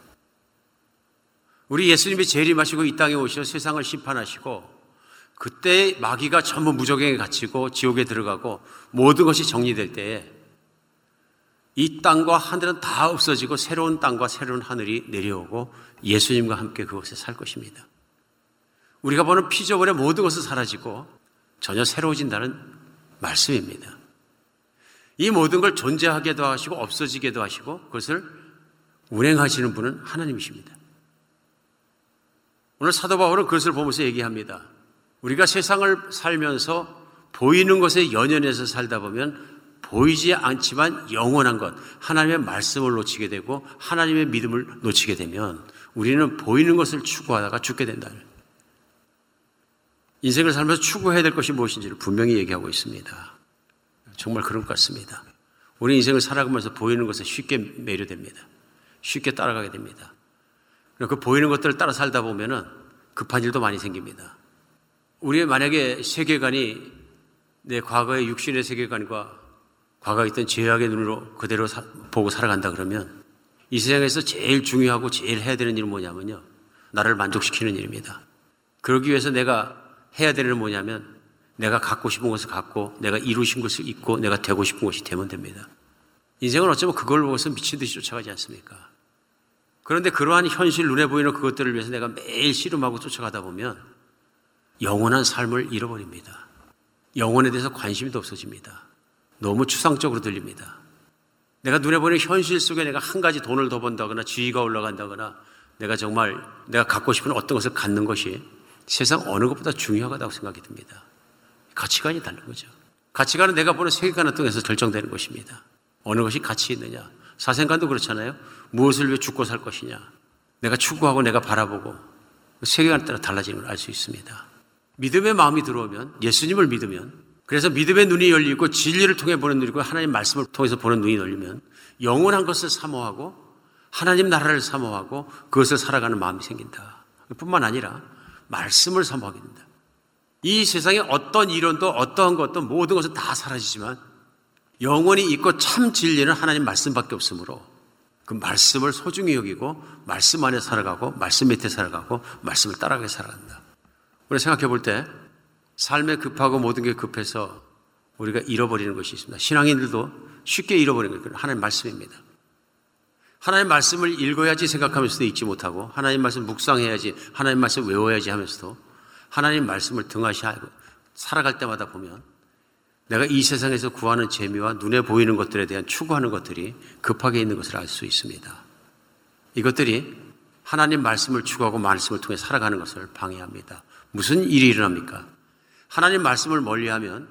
우리 예수님이 재림하시고 이 땅에 오셔 세상을 심판하시고 그때 마귀가 전부 무적행에 갇히고 지옥에 들어가고 모든 것이 정리될 때에 이 땅과 하늘은 다 없어지고 새로운 땅과 새로운 하늘이 내려오고 예수님과 함께 그곳에 살 것입니다. 우리가 보는 피조물의 모든 것은 사라지고 전혀 새로워진다는 말씀입니다. 이 모든 걸 존재하게도 하시고 없어지게도 하시고 그것을 운행하시는 분은 하나님이십니다. 오늘 사도 바울은 그것을 보면서 얘기합니다. 우리가 세상을 살면서 보이는 것에 연연해서 살다 보면 보이지 않지만 영원한 것, 하나님의 말씀을 놓치게 되고 하나님의 믿음을 놓치게 되면 우리는 보이는 것을 추구하다가 죽게 된다. 인생을 살면서 추구해야 될 것이 무엇인지를 분명히 얘기하고 있습니다. 정말 그런 것 같습니다. 우리 인생을 살아가면서 보이는 것에 쉽게 매료됩니다. 쉽게 따라가게 됩니다. 그 보이는 것들을 따라 살다 보면은 급한 일도 많이 생깁니다. 우리의 만약에 세계관이 내 과거의 육신의 세계관과 과거에 있던 죄악의 눈으로 그대로 사, 보고 살아간다 그러면 이 세상에서 제일 중요하고 제일 해야 되는 일은 뭐냐면요. 나를 만족시키는 일입니다. 그러기 위해서 내가 해야 되는 일은 뭐냐면 내가 갖고 싶은 것을 갖고 내가 이루신 것을 잊고 내가 되고 싶은 것이 되면 됩니다. 인생은 어쩌면 그걸 보고서 미친 듯이 쫓아가지 않습니까? 그런데 그러한 현실 눈에 보이는 그것들을 위해서 내가 매일 씨름하고 쫓아가다 보면 영원한 삶을 잃어버립니다. 영혼에 대해서 관심도 없어집니다. 너무 추상적으로 들립니다. 내가 눈에 보이는 현실 속에 내가 한 가지 돈을 더 번다거나 지위가 올라간다거나 내가 정말 내가 갖고 싶은 어떤 것을 갖는 것이 세상 어느 것보다 중요하다고 생각이 듭니다. 가치관이 다른 거죠. 가치관은 내가 보는 세계관을 통해서 결정되는 것입니다. 어느 것이 가치 있느냐. 사생관도 그렇잖아요. 무엇을 위해 죽고 살 것이냐. 내가 추구하고 내가 바라보고 세계관에 따라 달라지는 걸 알 수 있습니다. 믿음의 마음이 들어오면 예수님을 믿으면 그래서 믿음의 눈이 열리고 진리를 통해 보는 눈이고 하나님 말씀을 통해서 보는 눈이 열리면 영원한 것을 사모하고 하나님 나라를 사모하고 그것을 살아가는 마음이 생긴다. 뿐만 아니라 말씀을 사모하게 된다. 이 세상에 어떤 이론도 어떠한 것도 모든 것은 다 사라지지만 영원히 있고 참 진리는 하나님 말씀밖에 없으므로 그 말씀을 소중히 여기고 말씀 안에 살아가고 말씀 밑에 살아가고 말씀을 따라가게 살아간다. 우리 생각해 볼 때 삶에 급하고 모든 게 급해서 우리가 잃어버리는 것이 있습니다. 신앙인들도 쉽게 잃어버리는 것은 하나님 말씀입니다. 하나님 말씀을 읽어야지 생각하면서도 읽지 못하고 하나님 말씀 묵상해야지 하나님 말씀 외워야지 하면서도 하나님 말씀을 등하시하고 살아갈 때마다 보면 내가 이 세상에서 구하는 재미와 눈에 보이는 것들에 대한 추구하는 것들이 급하게 있는 것을 알 수 있습니다. 이것들이 하나님 말씀을 추구하고 말씀을 통해 살아가는 것을 방해합니다. 무슨 일이 일어납니까? 하나님 말씀을 멀리하면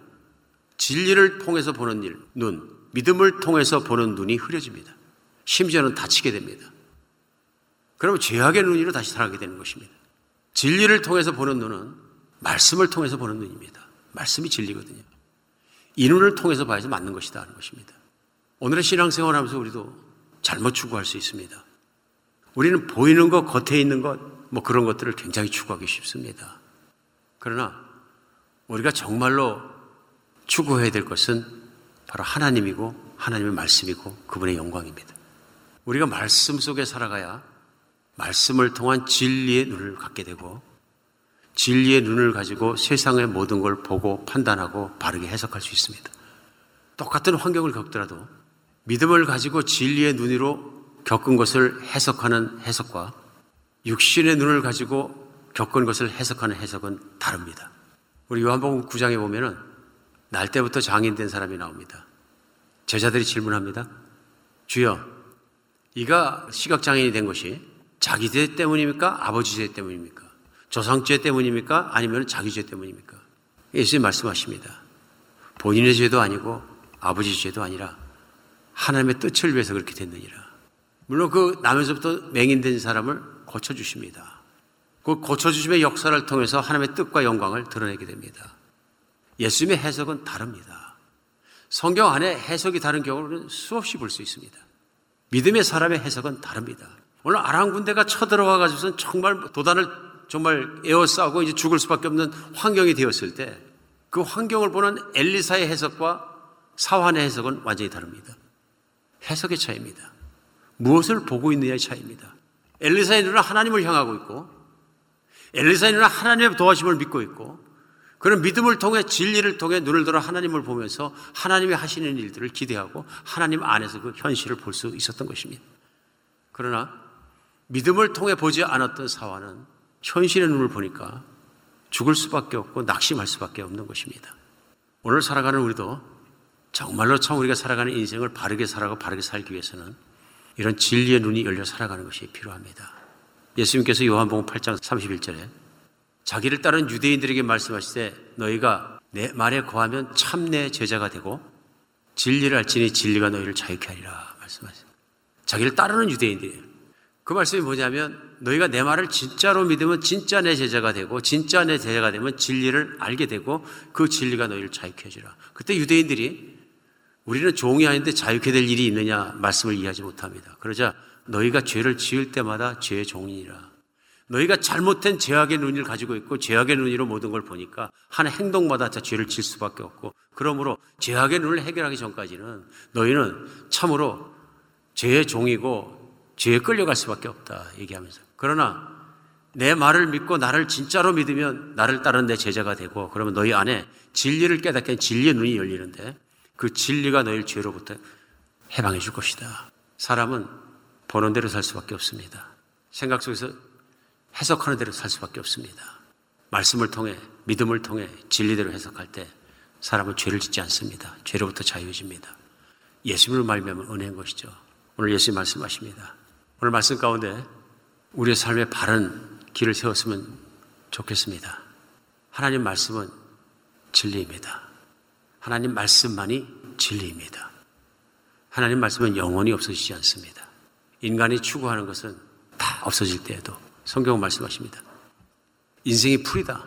진리를 통해서 보는 일, 눈, 믿음을 통해서 보는 눈이 흐려집니다. 심지어는 다치게 됩니다. 그러면 죄악의 눈으로 다시 살아가게 되는 것입니다. 진리를 통해서 보는 눈은 말씀을 통해서 보는 눈입니다. 말씀이 진리거든요. 이 눈을 통해서 봐야지 맞는 것이다 하는 것입니다. 오늘의 신앙생활 하면서 우리도 잘못 추구할 수 있습니다. 우리는 보이는 것, 겉에 있는 것, 뭐 그런 것들을 굉장히 추구하기 쉽습니다. 그러나 우리가 정말로 추구해야 될 것은 바로 하나님이고 하나님의 말씀이고 그분의 영광입니다. 우리가 말씀 속에 살아가야 말씀을 통한 진리의 눈을 갖게 되고 진리의 눈을 가지고 세상의 모든 걸 보고 판단하고 바르게 해석할 수 있습니다. 똑같은 환경을 겪더라도 믿음을 가지고 진리의 눈으로 겪은 것을 해석하는 해석과 육신의 눈을 가지고 겪은 것을 해석하는 해석은 다릅니다. 우리 요한복음 9장에 보면은 날 때부터 장인 된 사람이 나옵니다. 제자들이 질문합니다. 주여, 이가 시각장애인이 된 것이 자기 죄 때문입니까? 아버지 죄 때문입니까? 조상죄 때문입니까? 아니면 자기 죄 때문입니까? 예수님 말씀하십니다. 본인의 죄도 아니고 아버지 죄도 아니라 하나님의 뜻을 위해서 그렇게 됐느니라. 물론 그 나면서부터 맹인된 사람을 고쳐주십니다. 그 고쳐주심의 역사를 통해서 하나님의 뜻과 영광을 드러내게 됩니다. 예수님의 해석은 다릅니다. 성경 안에 해석이 다른 경우는 수없이 볼 수 있습니다. 믿음의 사람의 해석은 다릅니다. 오늘 아람 군대가 쳐들어와 가지고선 정말 도단을 정말 에워싸고 이제 죽을 수밖에 없는 환경이 되었을 때 그 환경을 보는 엘리사의 해석과 사환의 해석은 완전히 다릅니다. 해석의 차이입니다. 무엇을 보고 있느냐의 차이입니다. 엘리사의 눈은 하나님을 향하고 있고 엘리사의 눈은 하나님의 도와심을 믿고 있고 그런 믿음을 통해 진리를 통해 눈을 들어 하나님을 보면서 하나님이 하시는 일들을 기대하고 하나님 안에서 그 현실을 볼 수 있었던 것입니다. 그러나 믿음을 통해 보지 않았던 사화는 현실의 눈을 보니까 죽을 수밖에 없고 낙심할 수밖에 없는 것입니다. 오늘 살아가는 우리도 정말로 참 우리가 살아가는 인생을 바르게 살아가고 바르게 살기 위해서는 이런 진리의 눈이 열려 살아가는 것이 필요합니다. 예수님께서 요한복음 8장 31절에 자기를 따른 유대인들에게 말씀하시되 너희가 내 말에 거하면 참 내 제자가 되고 진리를 알지니 진리가 너희를 자유케 하리라 말씀하세요. 자기를 따르는 유대인들이에요. 그 말씀이 뭐냐면 너희가 내 말을 진짜로 믿으면 진짜 내 제자가 되고 진짜 내 제자가 되면 진리를 알게 되고 그 진리가 너희를 자유케 해주라. 그때 유대인들이 우리는 종이 아닌데 자유케 될 일이 있느냐 말씀을 이해하지 못합니다. 그러자 너희가 죄를 지을 때마다 죄의 종이니라. 너희가 잘못된 죄악의 눈을 가지고 있고 죄악의 눈으로 모든 걸 보니까 한 행동마다 다 죄를 질 수밖에 없고 그러므로 죄악의 눈을 해결하기 전까지는 너희는 참으로 죄의 종이고 죄에 끌려갈 수밖에 없다 얘기하면서 그러나 내 말을 믿고 나를 진짜로 믿으면 나를 따르는 내 제자가 되고 그러면 너희 안에 진리를 깨닫게 진리의 눈이 열리는데 그 진리가 너희를 죄로부터 해방해 줄 것이다. 사람은 보는 대로 살 수밖에 없습니다. 생각 속에서 해석하는 대로 살 수밖에 없습니다. 말씀을 통해 믿음을 통해 진리대로 해석할 때 사람은 죄를 짓지 않습니다. 죄로부터 자유해집니다. 예수님을 말미암은 은혜인 것이죠. 오늘 예수님 말씀하십니다. 오늘 말씀 가운데 우리의 삶에 바른 길을 세웠으면 좋겠습니다. 하나님 말씀은 진리입니다. 하나님 말씀만이 진리입니다. 하나님 말씀은 영원히 없어지지 않습니다. 인간이 추구하는 것은 다 없어질 때에도 성경은 말씀하십니다. 인생이 풀이다.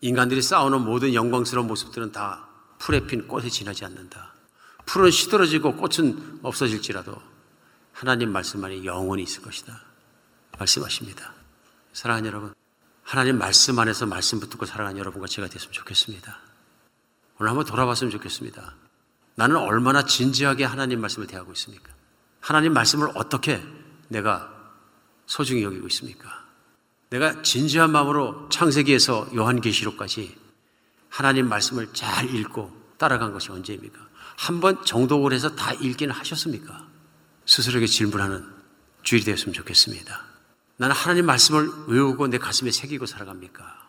인간들이 싸우는 모든 영광스러운 모습들은 다 풀에 핀 꽃에 지나지 않는다. 풀은 시들어지고 꽃은 없어질지라도 하나님 말씀만이 영원히 있을 것이다. 말씀하십니다. 사랑하는 여러분, 하나님 말씀 안에서 말씀 붙들고 살아가는 여러분과 제가 됐으면 좋겠습니다. 오늘 한번 돌아봤으면 좋겠습니다. 나는 얼마나 진지하게 하나님 말씀을 대하고 있습니까? 하나님 말씀을 어떻게 내가 소중히 여기고 있습니까? 내가 진지한 마음으로 창세기에서 요한계시록까지 하나님 말씀을 잘 읽고 따라간 것이 언제입니까? 한 번 정독을 해서 다 읽기는 하셨습니까? 스스로에게 질문하는 주일이 되었으면 좋겠습니다. 나는 하나님 말씀을 외우고 내 가슴에 새기고 살아갑니까?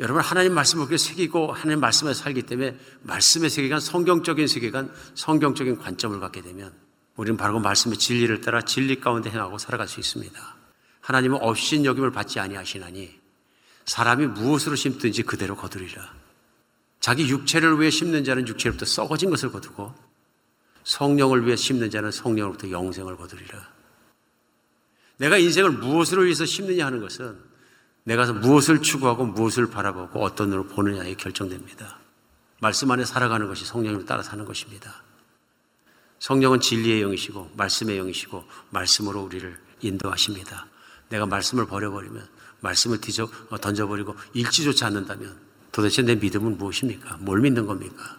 여러분 하나님 말씀을 그렇게 새기고 하나님 말씀에 살기 때문에 말씀의 세계관, 성경적인 세계관, 성경적인 관점을 갖게 되면 우리는 바로 그 말씀의 진리를 따라 진리 가운데 행하고 살아갈 수 있습니다. 하나님은 없인 여김을 받지 아니하시나니 사람이 무엇으로 심든지 그대로 거두리라. 자기 육체를 위해 심는 자는 육체로부터 썩어진 것을 거두고 성령을 위해 심는 자는 성령으로부터 영생을 거두리라. 내가 인생을 무엇으로 위해서 심느냐 하는 것은 내가 무엇을 추구하고 무엇을 바라보고 어떤 눈으로 보느냐에 결정됩니다. 말씀 안에 살아가는 것이 성령을 따라 사는 것입니다. 성령은 진리의 영이시고 말씀의 영이시고 말씀으로 우리를 인도하십니다. 내가 말씀을 버려버리면 말씀을 뒤져 어, 던져버리고 읽지조차 않는다면 도대체 내 믿음은 무엇입니까? 뭘 믿는 겁니까?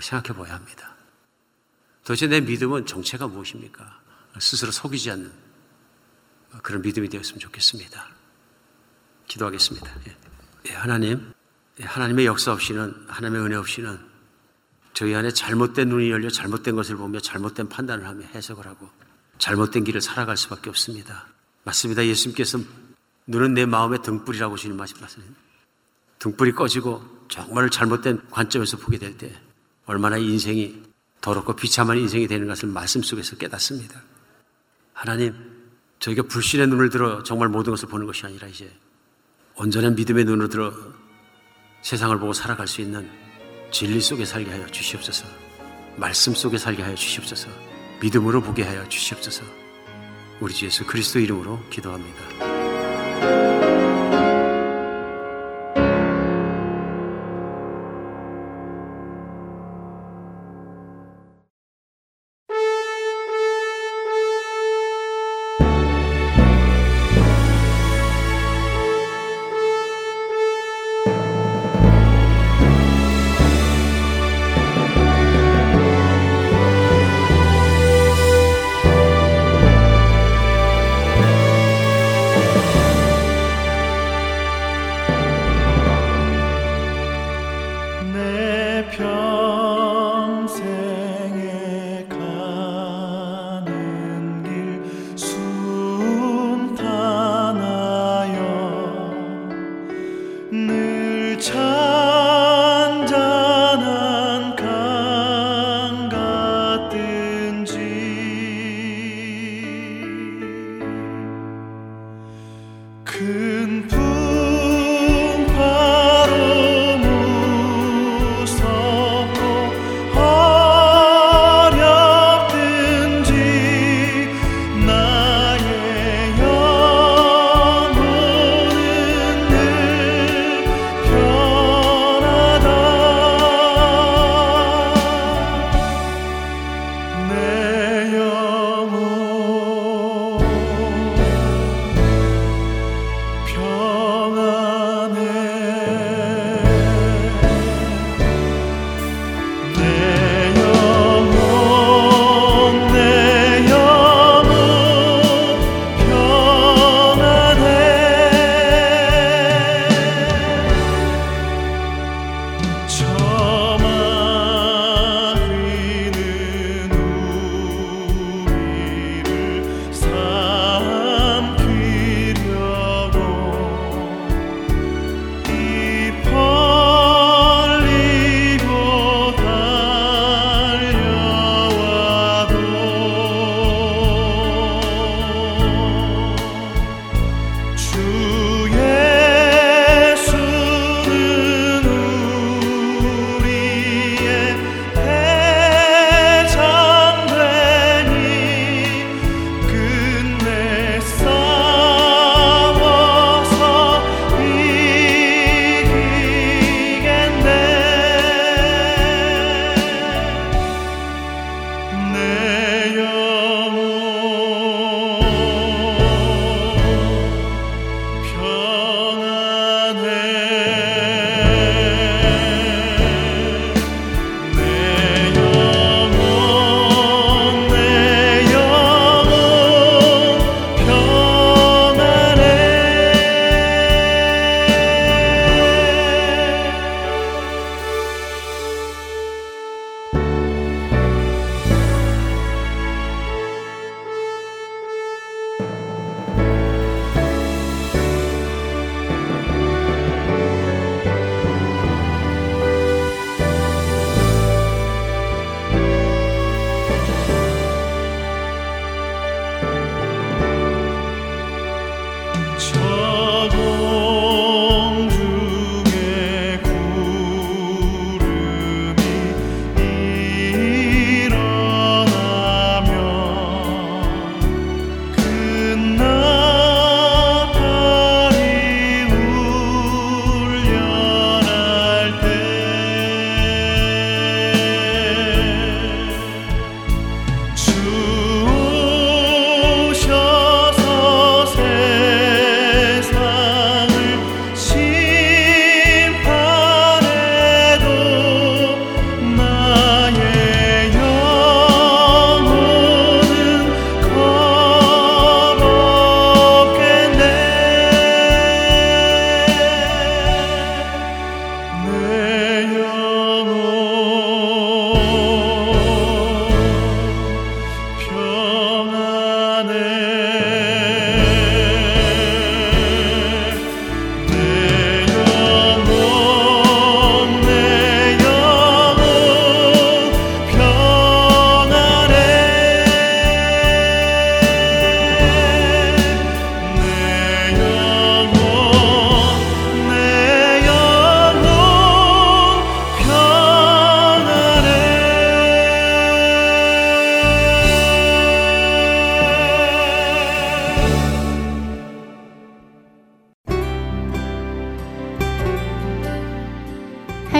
생각해 봐야 합니다. 도대체 내 믿음은 정체가 무엇입니까? 스스로 속이지 않는 그런 믿음이 되었으면 좋겠습니다. 기도하겠습니다. 예. 예, 하나님, 예, 하나님의 역사 없이는, 하나님의 은혜 없이는 저희 안에 잘못된 눈이 열려 잘못된 것을 보며 잘못된 판단을 하며 해석을 하고 잘못된 길을 살아갈 수밖에 없습니다. 맞습니다. 예수님께서 눈은 내 마음의 등불이라고 주님 말씀하셨습니다. 등불이 꺼지고 정말 잘못된 관점에서 보게 될 때 얼마나 인생이 더럽고 비참한 인생이 되는 것을 말씀 속에서 깨닫습니다. 하나님, 저희가 불신의 눈을 들어 정말 모든 것을 보는 것이 아니라 이제 온전한 믿음의 눈으로 들어 세상을 보고 살아갈 수 있는 진리 속에 살게 하여 주시옵소서. 말씀 속에 살게 하여 주시옵소서. 믿음으로 보게 하여 주시옵소서. 우리 주 예수 그리스도 이름으로 기도합니다.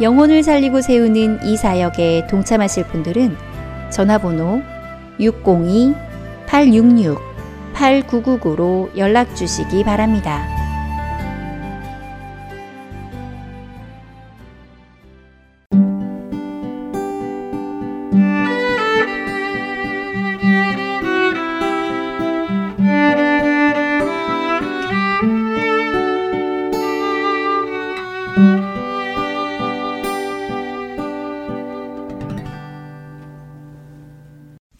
영혼을 살리고 세우는 이 사역에 동참하실 분들은 전화번호 602-866-8999로 연락 주시기 바랍니다.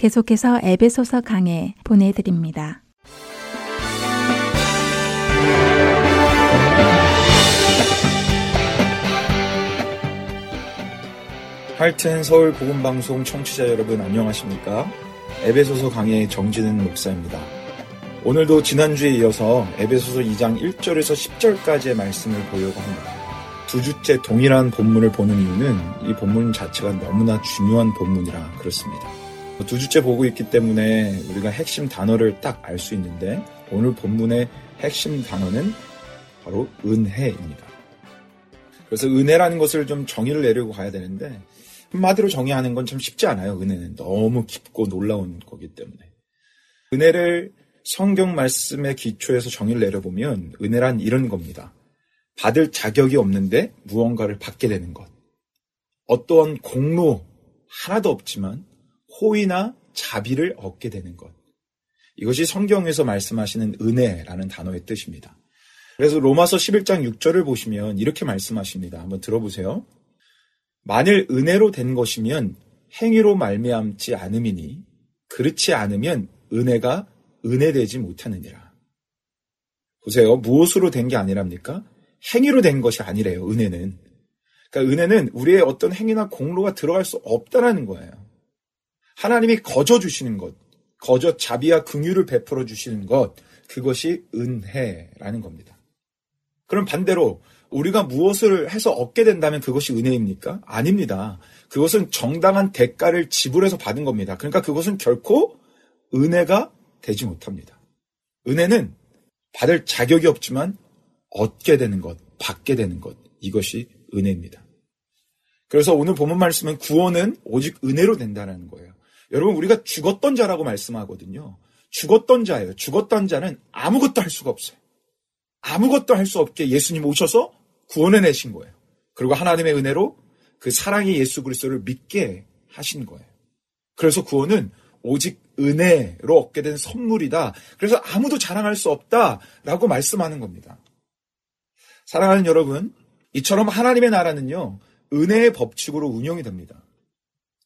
계속해서 에베소서 강해 보내드립니다. 할튼 서울 복음방송 청취자 여러분 안녕하십니까? 에베소서 강의 정진은 목사입니다. 오늘도 지난주에 이어서 에베소서 2장 1절에서 10절까지의 말씀을 보려고 합니다. 두 주째 동일한 본문을 보는 이유는 이 본문 자체가 너무나 중요한 본문이라 그렇습니다. 두 주째 보고 있기 때문에 우리가 핵심 단어를 딱 알 수 있는데 오늘 본문의 핵심 단어는 바로 은혜입니다. 그래서 은혜라는 것을 좀 정의를 내려고 가야 되는데 한마디로 정의하는 건 참 쉽지 않아요. 은혜는 너무 깊고 놀라운 거기 때문에. 은혜를 성경 말씀의 기초에서 정의를 내려보면 은혜란 이런 겁니다. 받을 자격이 없는데 무언가를 받게 되는 것. 어떠한 공로 하나도 없지만 호의나 자비를 얻게 되는 것. 이것이 성경에서 말씀하시는 은혜라는 단어의 뜻입니다. 그래서 로마서 11장 6절을 보시면 이렇게 말씀하십니다. 한번 들어보세요. 만일 은혜로 된 것이면 행위로 말미암지 않음이니 그렇지 않으면 은혜가 은혜되지 못하느니라. 보세요. 무엇으로 된 게 아니랍니까? 행위로 된 것이 아니래요. 은혜는. 그러니까 은혜는 우리의 어떤 행위나 공로가 들어갈 수 없다라는 거예요. 하나님이 거저 주시는 것, 거저 자비와 긍휼을 베풀어 주시는 것, 그것이 은혜라는 겁니다. 그럼 반대로 우리가 무엇을 해서 얻게 된다면 그것이 은혜입니까? 아닙니다. 그것은 정당한 대가를 지불해서 받은 겁니다. 그러니까 그것은 결코 은혜가 되지 못합니다. 은혜는 받을 자격이 없지만 얻게 되는 것, 받게 되는 것, 이것이 은혜입니다. 그래서 오늘 본문 말씀은 구원은 오직 은혜로 된다는 거예요. 여러분, 우리가 죽었던 자라고 말씀하거든요. 죽었던 자예요. 죽었던 자는 아무것도 할 수가 없어요. 아무것도 할 수 없게 예수님 오셔서 구원해 내신 거예요. 그리고 하나님의 은혜로 그 사랑의 예수 그리스도를 믿게 하신 거예요. 그래서 구원은 오직 은혜로 얻게 된 선물이다. 그래서 아무도 자랑할 수 없다라고 말씀하는 겁니다. 사랑하는 여러분, 이처럼 하나님의 나라는요, 은혜의 법칙으로 운영이 됩니다.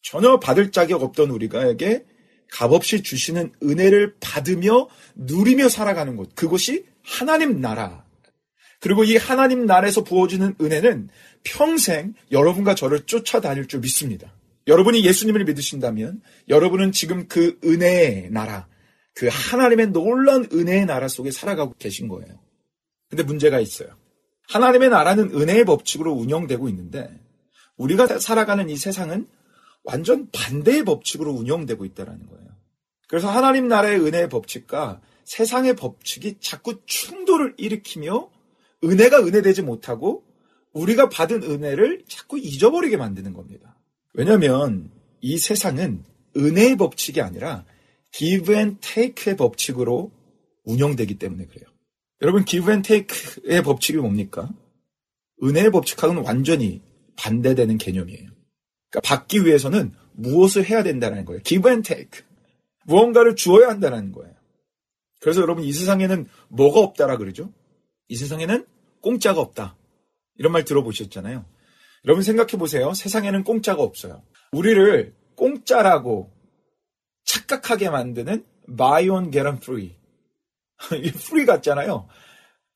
전혀 받을 자격 없던 우리가에게 값없이 주시는 은혜를 받으며 누리며 살아가는 곳. 그것이 하나님 나라. 그리고 이 하나님 나라에서 부어지는 은혜는 평생 여러분과 저를 쫓아다닐 줄 믿습니다. 여러분이 예수님을 믿으신다면 여러분은 지금 그 은혜의 나라, 그 하나님의 놀라운 은혜의 나라 속에 살아가고 계신 거예요. 근데 문제가 있어요. 하나님의 나라는 은혜의 법칙으로 운영되고 있는데 우리가 살아가는 이 세상은 완전 반대의 법칙으로 운영되고 있다는 거예요. 그래서 하나님 나라의 은혜의 법칙과 세상의 법칙이 자꾸 충돌을 일으키며 은혜가 은혜되지 못하고 우리가 받은 은혜를 자꾸 잊어버리게 만드는 겁니다. 왜냐하면 이 세상은 은혜의 법칙이 아니라 give and take의 법칙으로 운영되기 때문에 그래요. 여러분 give and take의 법칙이 뭡니까? 은혜의 법칙하고는 완전히 반대되는 개념이에요. 그러니까 받기 위해서는 무엇을 해야 된다는 거예요. give and take. 무언가를 주어야 한다는 거예요. 그래서 여러분 이 세상에는 뭐가 없다라 그러죠? 이 세상에는 공짜가 없다. 이런 말 들어보셨잖아요. 여러분 생각해 보세요. 세상에는 공짜가 없어요. 우리를 공짜라고 착각하게 만드는 buy one get one free. 이 free 같잖아요.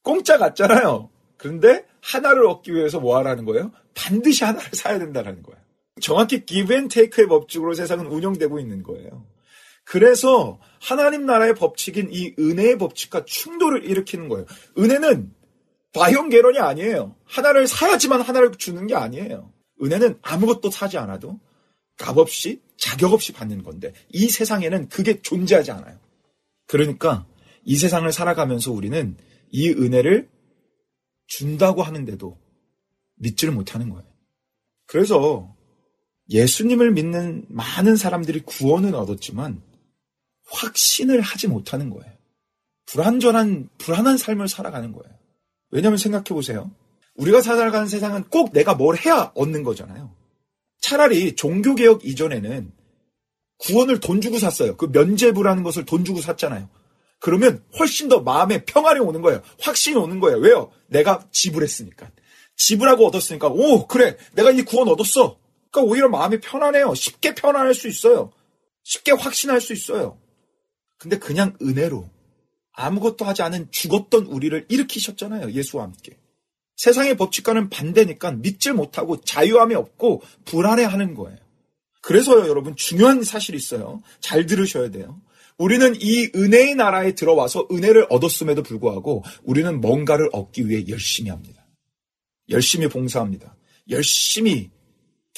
공짜 같잖아요. 그런데 하나를 얻기 위해서 뭐 하라는 거예요? 반드시 하나를 사야 된다는 거예요. 정확히 take의 법칙으로 세상은 운영되고 있는 거예요. 그래서 하나님 나라의 법칙인 이 은혜의 법칙과 충돌을 일으키는 거예요. 은혜는 바이온계론이 아니에요. 하나를 사야지만 하나를 주는 게 아니에요. 은혜는 아무것도 사지 않아도 값 없이 자격 없이 받는 건데 이 세상에는 그게 존재하지 않아요. 그러니까 이 세상을 살아가면서 우리는 이 은혜를 준다고 하는데도 믿지를 못하는 거예요. 그래서 예수님을 믿는 많은 사람들이 구원은 얻었지만 확신을 하지 못하는 거예요. 불안전한, 불안한 삶을 살아가는 거예요. 왜냐하면 생각해 보세요. 우리가 살아가는 세상은 꼭 내가 뭘 해야 얻는 거잖아요. 차라리 종교개혁 이전에는 구원을 돈 주고 샀어요. 그 면죄부라는 것을 돈 주고 샀잖아요. 그러면 훨씬 더 마음에 평안이 오는 거예요. 확신이 오는 거예요. 왜요? 내가 지불했으니까. 지불하고 얻었으니까, 오, 그래. 내가 이 구원 얻었어. 그러니까 오히려 마음이 편안해요. 쉽게 편안할 수 있어요. 쉽게 확신할 수 있어요. 근데 그냥 은혜로 아무것도 하지 않은 죽었던 우리를 일으키셨잖아요. 예수와 함께. 세상의 법칙과는 반대니까 믿질 못하고 자유함이 없고 불안해하는 거예요. 그래서요, 여러분, 중요한 사실이 있어요. 잘 들으셔야 돼요. 우리는 이 은혜의 나라에 들어와서 은혜를 얻었음에도 불구하고 우리는 뭔가를 얻기 위해 열심히 합니다. 열심히 봉사합니다. 열심히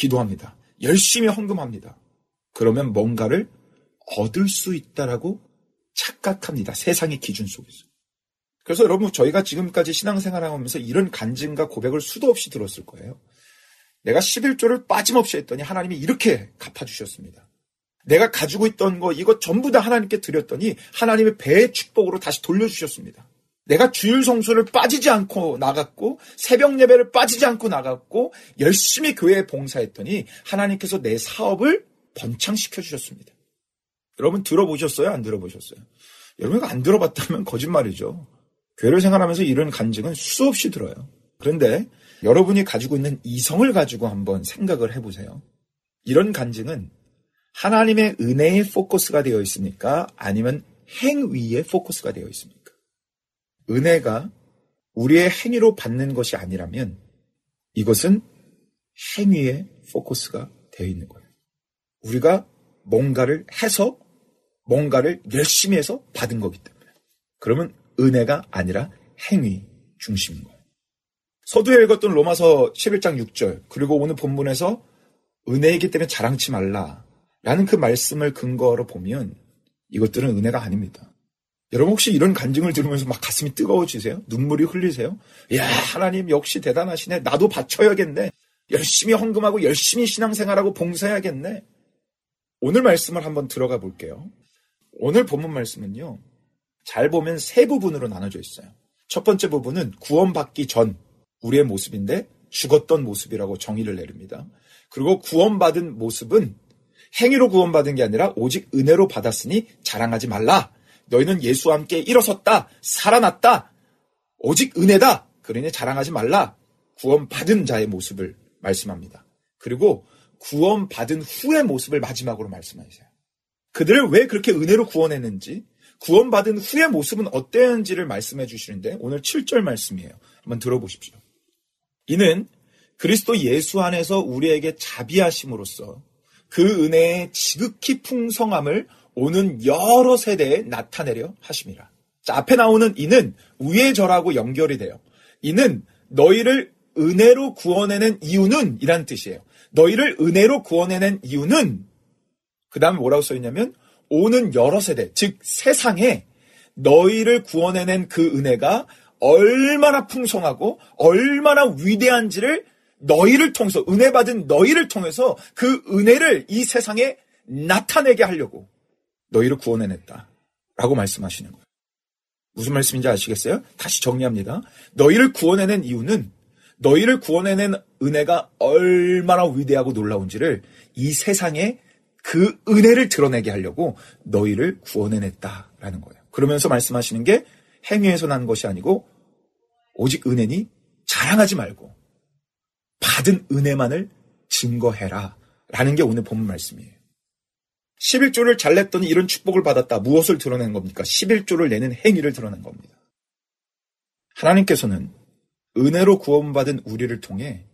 기도합니다. 열심히 헌금합니다. 그러면 뭔가를 얻을 수 있다라고 착각합니다. 세상의 기준 속에서. 그래서 여러분 저희가 지금까지 신앙생활 하면서 이런 간증과 고백을 수도 없이 들었을 거예요. 내가 11조를 빠짐없이 했더니 하나님이 이렇게 갚아주셨습니다. 내가 가지고 있던 거 이거 전부 다 하나님께 드렸더니 하나님의 배의 축복으로 다시 돌려주셨습니다. 내가 주일 성수를 빠지지 않고 나갔고 새벽 예배를 빠지지 않고 나갔고 열심히 교회에 봉사했더니 하나님께서 내 사업을 번창시켜 주셨습니다. 여러분 들어보셨어요? 안 들어보셨어요? 여러분 안 들어봤다면 거짓말이죠. 교회를 생활하면서 이런 간증은 수없이 들어요. 그런데 여러분이 가지고 있는 이성을 가지고 한번 생각을 해보세요. 이런 간증은 하나님의 은혜의 포커스가 되어 있습니까? 아니면 행위의 포커스가 되어 있습니까? 은혜가 우리의 행위로 받는 것이 아니라면 이것은 행위의 포커스가 되어 있는 거예요. 우리가 뭔가를 해서 뭔가를 열심히 해서 받은 거기 때문에. 그러면 은혜가 아니라 행위 중심인 거예요. 서두에 읽었던 로마서 11장 6절, 그리고 오늘 본문에서 은혜이기 때문에 자랑치 말라. 라는 그 말씀을 근거로 보면 이것들은 은혜가 아닙니다. 여러분 혹시 이런 간증을 들으면서 막 가슴이 뜨거워지세요? 눈물이 흘리세요? 야, 하나님 역시 대단하시네. 나도 바쳐야겠네. 열심히 헌금하고 열심히 신앙생활하고 봉사해야겠네. 오늘 말씀을 한번 들어가 볼게요. 오늘 본문 말씀은요. 잘 보면 세 부분으로 나눠져 있어요. 첫 번째 부분은 구원받기 전 우리의 모습인데 죽었던 모습이라고 정의를 내립니다. 그리고 구원받은 모습은 행위로 구원받은 게 아니라 오직 은혜로 받았으니 자랑하지 말라. 너희는 예수와 함께 일어섰다. 살아났다. 오직 은혜다. 그러니 자랑하지 말라. 구원받은 자의 모습을 말씀합니다. 그리고 구원받은 후의 모습을 마지막으로 말씀하세요. 그들을 왜 그렇게 은혜로 구원했는지, 구원받은 후의 모습은 어땠는지를 말씀해 주시는데 오늘 7절 말씀이에요. 한번 들어보십시오. 이는 그리스도 예수 안에서 우리에게 자비하심으로써 그 은혜의 지극히 풍성함을 오는 여러 세대에 나타내려 하심이라. 자, 앞에 나오는 이는 위의 절하고 연결이 돼요. 이는 너희를 은혜로 구원해낸 이유는 이란 뜻이에요. 너희를 은혜로 구원해낸 이유는 그 다음에 뭐라고 써있냐면 오는 여러 세대, 즉 세상에 너희를 구원해낸 그 은혜가 얼마나 풍성하고 얼마나 위대한지를 너희를 통해서 은혜 받은 너희를 통해서 그 은혜를 이 세상에 나타내게 하려고 너희를 구원해냈다. 라고 말씀하시는 거예요. 무슨 말씀인지 아시겠어요? 다시 정리합니다. 너희를 구원해낸 이유는 너희를 구원해낸 은혜가 얼마나 위대하고 놀라운지를 이 세상에 그 은혜를 드러내게 하려고 너희를 구원해냈다라는 거예요. 그러면서 말씀하시는 게 행위에서 난 것이 아니고 오직 은혜니 자랑하지 말고 받은 은혜만을 증거해라. 라는 게 오늘 본문 말씀이에요. 11조를 잘 냈더니 이런 축복을 받았다. 무엇을 드러낸 겁니까? 11조를 내는 행위를 드러낸 겁니다. 하나님께서는 은혜로 구원받은 우리를 통해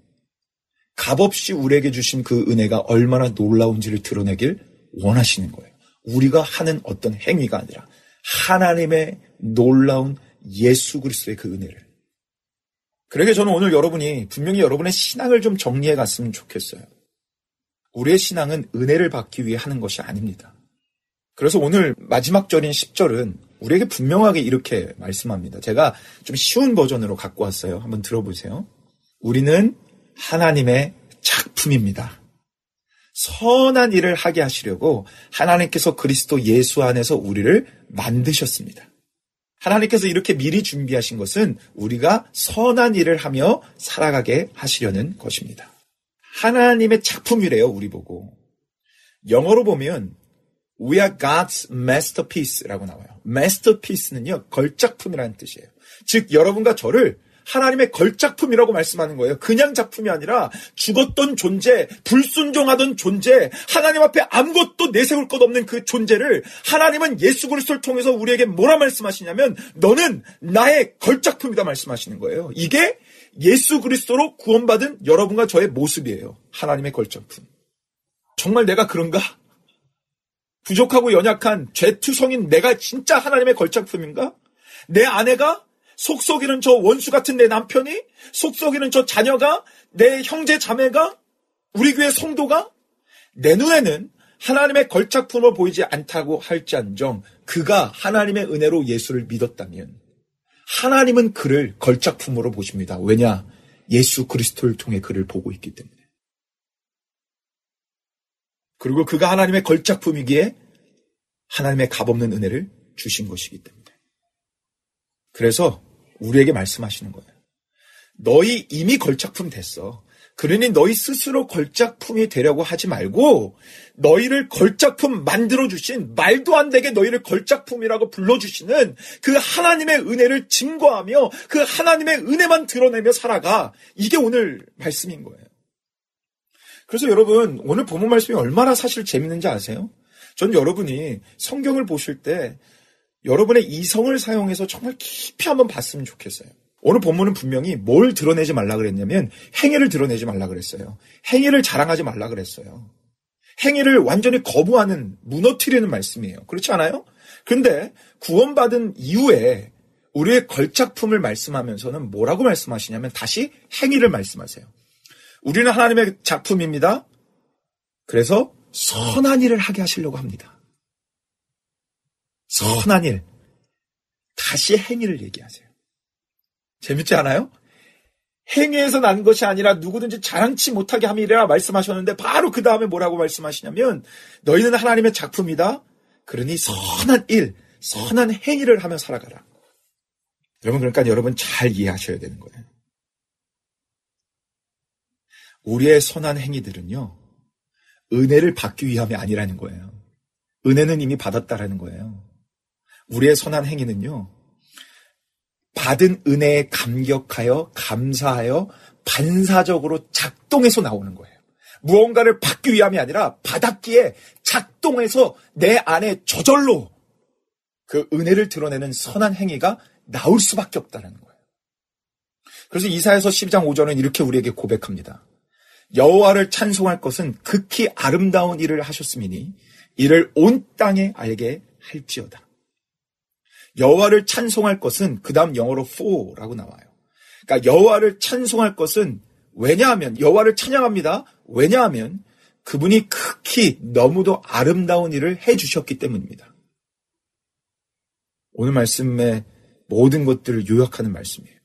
값없이 우리에게 주신 그 은혜가 얼마나 놀라운지를 드러내길 원하시는 거예요. 우리가 하는 어떤 행위가 아니라 하나님의 놀라운 예수 그리스도의 그 은혜를. 그러게 저는 오늘 여러분이 분명히 여러분의 신앙을 좀 정리해 갔으면 좋겠어요. 우리의 신앙은 은혜를 받기 위해 하는 것이 아닙니다. 그래서 오늘 마지막 절인 10절은 우리에게 분명하게 이렇게 말씀합니다. 제가 좀 쉬운 버전으로 갖고 왔어요. 한번 들어보세요. 우리는 하나님의 작품입니다. 선한 일을 하게 하시려고 하나님께서 그리스도 예수 안에서 우리를 만드셨습니다. 하나님께서 이렇게 미리 준비하신 것은 우리가 선한 일을 하며 살아가게 하시려는 것입니다. 하나님의 작품이래요, 우리 보고. 영어로 보면 We are God's masterpiece라고 나와요. masterpiece는요, 걸작품이라는 뜻이에요. 즉, 여러분과 저를 하나님의 걸작품이라고 말씀하는 거예요. 그냥 작품이 아니라 죽었던 존재, 불순종하던 존재, 하나님 앞에 아무것도 내세울 것 없는 그 존재를 하나님은 예수 그리스도를 통해서 우리에게 뭐라 말씀하시냐면 너는 나의 걸작품이다 말씀하시는 거예요. 이게 예수 그리스도로 구원받은 여러분과 저의 모습이에요. 하나님의 걸작품. 정말 내가 그런가? 부족하고 연약한 죄투성인 내가 진짜 하나님의 걸작품인가? 내 아내가 속썩이는 저 원수 같은 내 남편이 속썩이는 저 자녀가 내 형제 자매가 우리 교회 성도가 내 눈에는 하나님의 걸작품으로 보이지 않다고 할지언정 그가 하나님의 은혜로 예수를 믿었다면 하나님은 그를 걸작품으로 보십니다. 왜냐? 예수 그리스도를 통해 그를 보고 있기 때문에. 그리고 그가 하나님의 걸작품이기에 하나님의 값없는 은혜를 주신 것이기 때문에. 그래서 우리에게 말씀하시는 거예요. 너희 이미 걸작품 됐어. 그러니 너희 스스로 걸작품이 되려고 하지 말고 너희를 걸작품 만들어 주신 말도 안 되게 너희를 걸작품이라고 불러 주시는 그 하나님의 은혜를 증거하며 그 하나님의 은혜만 드러내며 살아가. 이게 오늘 말씀인 거예요. 그래서 여러분 오늘 본문 말씀이 얼마나 사실 재밌는지 아세요? 전 여러분이 성경을 보실 때 여러분의 이성을 사용해서 정말 깊이 한번 봤으면 좋겠어요. 오늘 본문은 분명히 뭘 드러내지 말라 그랬냐면 행위를 드러내지 말라 그랬어요. 행위를 자랑하지 말라 그랬어요. 행위를 완전히 거부하는 무너뜨리는 말씀이에요. 그렇지 않아요? 근데 구원받은 이후에 우리의 걸작품을 말씀하면서는 뭐라고 말씀하시냐면 다시 행위를 말씀하세요. 우리는 하나님의 작품입니다. 그래서 선한 일을 하게 하시려고 합니다. 선한 일. 다시 행위를 얘기하세요. 재밌지 않아요? 행위에서 난 것이 아니라 누구든지 자랑치 못하게 함이라 말씀하셨는데 바로 그 다음에 뭐라고 말씀하시냐면 너희는 하나님의 작품이다. 그러니 선한 일, 선한 행위를 하며 살아가라. 여러분 그러니까 여러분 잘 이해하셔야 되는 거예요. 우리의 선한 행위들은요. 은혜를 받기 위함이 아니라는 거예요. 은혜는 이미 받았다라는 거예요. 우리의 선한 행위는요. 받은 은혜에 감격하여 감사하여 반사적으로 작동해서 나오는 거예요. 무언가를 받기 위함이 아니라 받았기에 작동해서 내 안에 저절로 그 은혜를 드러내는 선한 행위가 나올 수밖에 없다는 거예요. 그래서 이사에서 12장 5절은 이렇게 우리에게 고백합니다. 여호와를 찬송할 것은 극히 아름다운 일을 하셨음이니 이를 온 땅에 알게 할지어다. 여호와를 찬송할 것은 그다음 영어로 for라고 나와요. 그러니까 여호와를 찬송할 것은 왜냐하면 여호와를 찬양합니다. 왜냐하면 그분이 극히 너무도 아름다운 일을 해 주셨기 때문입니다. 오늘 말씀의 모든 것들을 요약하는 말씀이에요.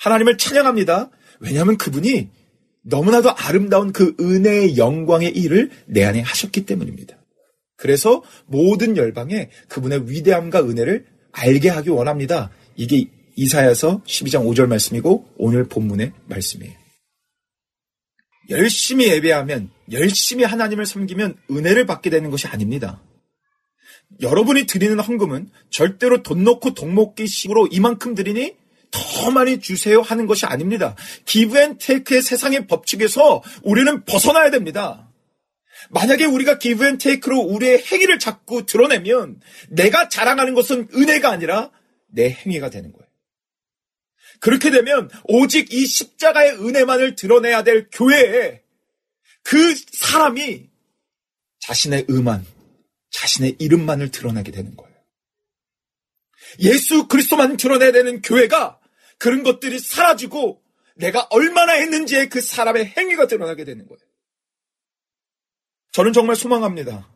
하나님을 찬양합니다. 왜냐하면 그분이 너무나도 아름다운 그 은혜의 영광의 일을 내 안에 하셨기 때문입니다. 그래서 모든 열방에 그분의 위대함과 은혜를 알게 하기 원합니다. 이게 이사야서 12장 5절 말씀이고 오늘 본문의 말씀이에요. 열심히 예배하면 열심히 하나님을 섬기면 은혜를 받게 되는 것이 아닙니다. 여러분이 드리는 헌금은 절대로 돈 놓고 돈 먹기 식으로 이만큼 드리니 더 많이 주세요 하는 것이 아닙니다. give and take의 세상의 법칙에서 우리는 벗어나야 됩니다. 만약에 우리가 give and take로 우리의 행위를 자꾸 드러내면 내가 자랑하는 것은 은혜가 아니라 내 행위가 되는 거예요. 그렇게 되면 오직 이 십자가의 은혜만을 드러내야 될 교회에 그 사람이 자신의 의만, 자신의 이름만을 드러내게 되는 거예요. 예수 그리스도만 드러내야 되는 교회가 그런 것들이 사라지고 내가 얼마나 했는지의 그 사람의 행위가 드러나게 되는 거예요. 저는 정말 소망합니다.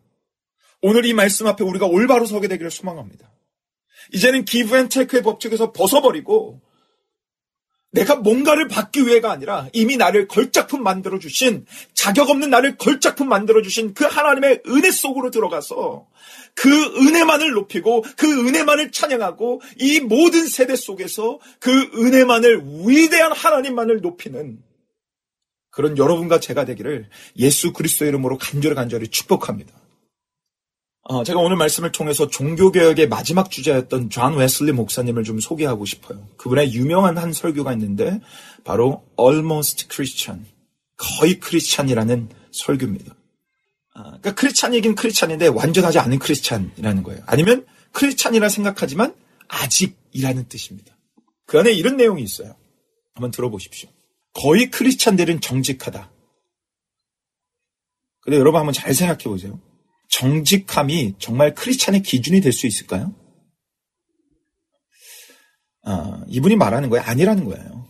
오늘 이 말씀 앞에 우리가 올바로 서게 되기를 소망합니다. 이제는 give and take의 법칙에서 벗어버리고 내가 뭔가를 받기 위해가 아니라 이미 나를 걸작품 만들어 주신 자격 없는 나를 걸작품 만들어 주신 그 하나님의 은혜 속으로 들어가서 그 은혜만을 높이고 그 은혜만을 찬양하고 이 모든 세대 속에서 그 은혜만을 위대한 하나님만을 높이는 그런 여러분과 제가 되기를 예수 그리스도의 이름으로 간절히 간절히 축복합니다. 어, 제가 오늘 말씀을 통해서 종교개혁의 마지막 주자였던 존 웨슬리 목사님을 좀 소개하고 싶어요. 그분의 유명한 한 설교가 있는데 바로 Almost Christian, 거의 크리스찬이라는 설교입니다. 아, 그러니까 크리스찬이긴 크리스찬인데 완전하지 않은 크리스찬이라는 거예요. 아니면 크리스찬이라 생각하지만 아직이라는 뜻입니다. 그 안에 이런 내용이 있어요. 한번 들어보십시오. 거의 크리스찬들은 정직하다. 근데 여러분 한번 잘 생각해 보세요. 정직함이 정말 크리스찬의 기준이 될 수 있을까요? 아, 이분이 말하는 거예요. 아니라는 거예요.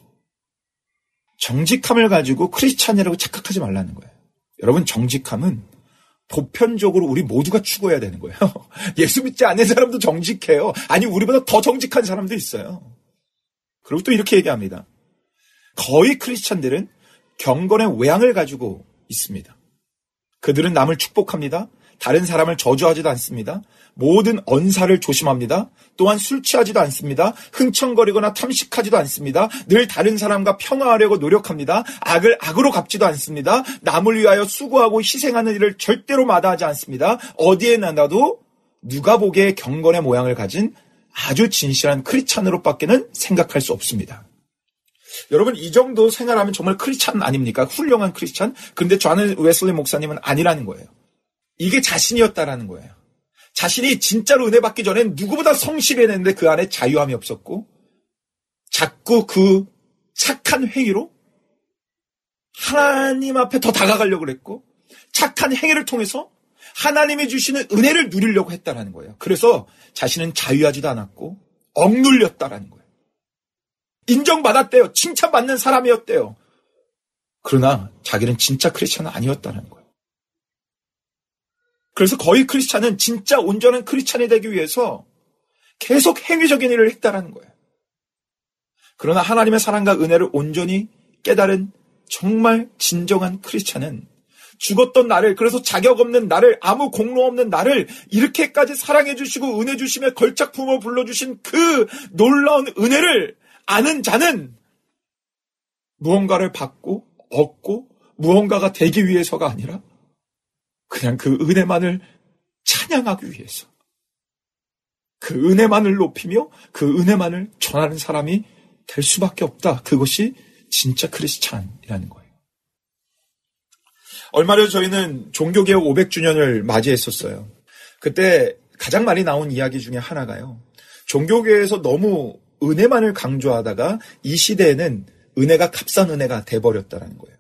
정직함을 가지고 크리스찬이라고 착각하지 말라는 거예요. 여러분 정직함은 보편적으로 우리 모두가 추구해야 되는 거예요. 예수 믿지 않는 사람도 정직해요. 아니 우리보다 더 정직한 사람도 있어요. 그리고 또 이렇게 얘기합니다. 거의 크리스찬들은 경건의 외양을 가지고 있습니다. 그들은 남을 축복합니다. 다른 사람을 저주하지도 않습니다. 모든 언사를 조심합니다. 또한 술 취하지도 않습니다. 흥청거리거나 탐식하지도 않습니다. 늘 다른 사람과 평화하려고 노력합니다. 악을 악으로 갚지도 않습니다. 남을 위하여 수고하고 희생하는 일을 절대로 마다하지 않습니다. 어디에 나가도 누가 보기에 경건의 모양을 가진 아주 진실한 크리스찬으로밖에는 생각할 수 없습니다. 여러분 이 정도 생활하면 정말 크리스찬 아닙니까? 훌륭한 크리스찬? 근데 저는 웨슬리 목사님은 아니라는 거예요. 이게 자신이었다라는 거예요. 자신이 진짜로 은혜 받기 전엔 누구보다 성실했는데 그 안에 자유함이 없었고 자꾸 그 착한 행위로 하나님 앞에 더 다가가려고 그랬고 착한 행위를 통해서 하나님이 주시는 은혜를 누리려고 했다라는 거예요. 그래서 자신은 자유하지도 않았고 억눌렸다라는 거예요. 인정받았대요. 칭찬받는 사람이었대요. 그러나 자기는 진짜 크리스천은 아니었다는 거예요. 그래서 거의 크리스찬은 진짜 온전한 크리스찬이 되기 위해서 계속 행위적인 일을 했다라는 거예요. 그러나 하나님의 사랑과 은혜를 온전히 깨달은 정말 진정한 크리스찬은 죽었던 나를 그래서 자격 없는 나를 아무 공로 없는 나를 이렇게까지 사랑해 주시고 은혜 주심에 걸작품을 불러 주신 그 놀라운 은혜를 아는 자는 무언가를 받고 얻고 무언가가 되기 위해서가 아니라 그냥 그 은혜만을 찬양하기 위해서 그 은혜만을 높이며 그 은혜만을 전하는 사람이 될 수밖에 없다. 그것이 진짜 크리스찬이라는 거예요. 얼마 전 저희는 종교개혁 500주년을 맞이했었어요. 그때 가장 많이 나온 이야기 중에 하나가요. 종교계에서 너무 은혜만을 강조하다가 이 시대에는 은혜가 값싼 은혜가 돼버렸다는 거예요.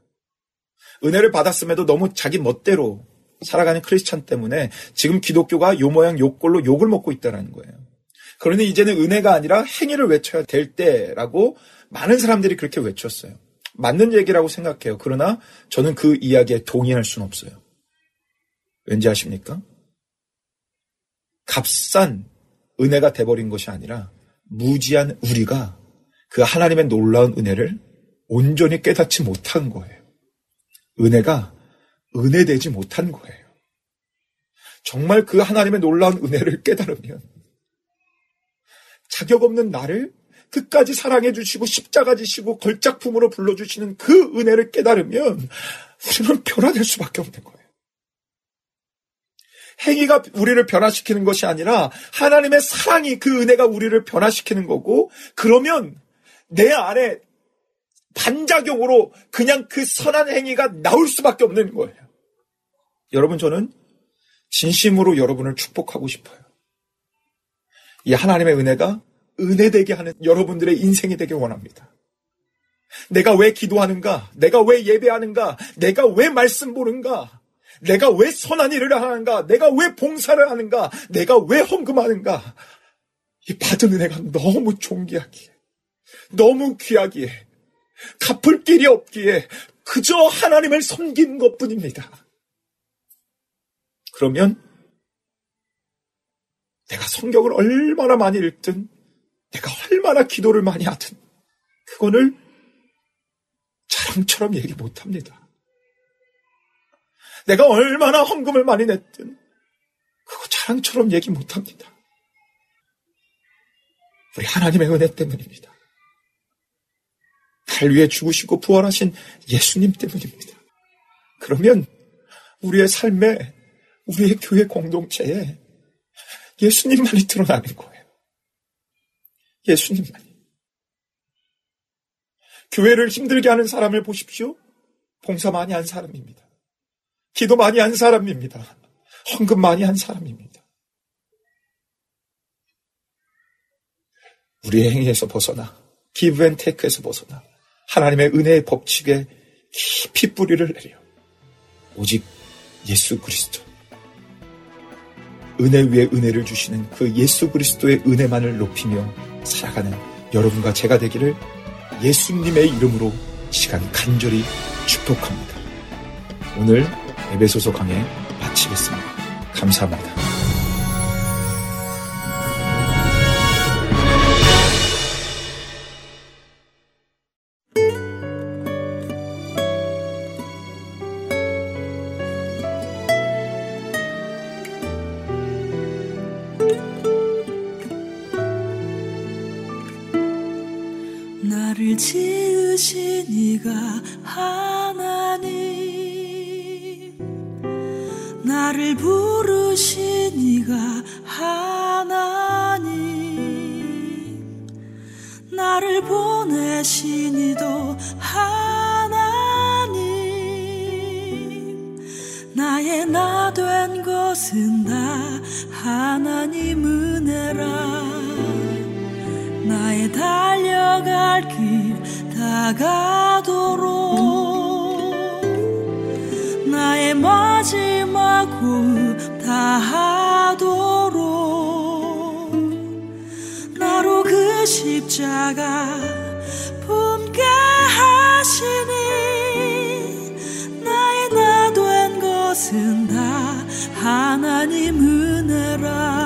은혜를 받았음에도 너무 자기 멋대로 살아가는 크리스찬 때문에 지금 기독교가 요 모양 요 꼴로 욕을 먹고 있다는 거예요. 그러니 이제는 은혜가 아니라 행위를 외쳐야 될 때라고 많은 사람들이 그렇게 외쳤어요. 맞는 얘기라고 생각해요. 그러나 저는 그 이야기에 동의할 수는 없어요. 왠지 아십니까? 값싼 은혜가 돼버린 것이 아니라 무지한 우리가 그 하나님의 놀라운 은혜를 온전히 깨닫지 못한 거예요. 은혜가 은혜되지 못한 거예요. 정말 그 하나님의 놀라운 은혜를 깨달으면 자격 없는 나를 끝까지 사랑해 주시고 십자가 지시고 걸작품으로 불러주시는 그 은혜를 깨달으면 우리는 변화될 수밖에 없는 거예요. 행위가 우리를 변화시키는 것이 아니라 하나님의 사랑이 그 은혜가 우리를 변화시키는 거고 그러면 내 안에 반작용으로 그냥 그 선한 행위가 나올 수밖에 없는 거예요. 여러분 저는 진심으로 여러분을 축복하고 싶어요. 이 하나님의 은혜가 은혜 되게 하는 여러분들의 인생이 되길 원합니다. 내가 왜 기도하는가? 내가 왜 예배하는가? 내가 왜 말씀 보는가? 내가 왜 선한 일을 하는가? 내가 왜 봉사를 하는가? 내가 왜 헌금하는가? 이 받은 은혜가 너무 존귀하기에, 너무 귀하기에, 갚을 길이 없기에 그저 하나님을 섬기는 것 뿐입니다. 그러면 내가 성경을 얼마나 많이 읽든, 내가 얼마나 기도를 많이 하든, 그거를 자랑처럼 얘기 못 합니다. 내가 얼마나 헌금을 많이 냈든, 그거 자랑처럼 얘기 못 합니다. 우리 하나님의 은혜 때문입니다. 날 위해 죽으시고 부활하신 예수님 때문입니다. 그러면 우리의 삶에, 우리의 교회 공동체에 예수님만이 드러나는 거예요. 예수님만이. 교회를 힘들게 하는 사람을 보십시오. 봉사 많이 한 사람입니다. 기도 많이 한 사람입니다. 헌금 많이 한 사람입니다. 우리의 행위에서 벗어나, give and take에서 벗어나, 하나님의 은혜의 법칙에 깊이 뿌리를 내려, 오직 예수 그리스도, 은혜 위에 은혜를 주시는 그 예수 그리스도의 은혜만을 높이며 살아가는 여러분과 제가 되기를 예수님의 이름으로 시간 간절히 축복합니다. 오늘 에베소서 강해 마치겠습니다. 감사합니다. 하시니 나의 나 된 것은 다 하나님 은혜라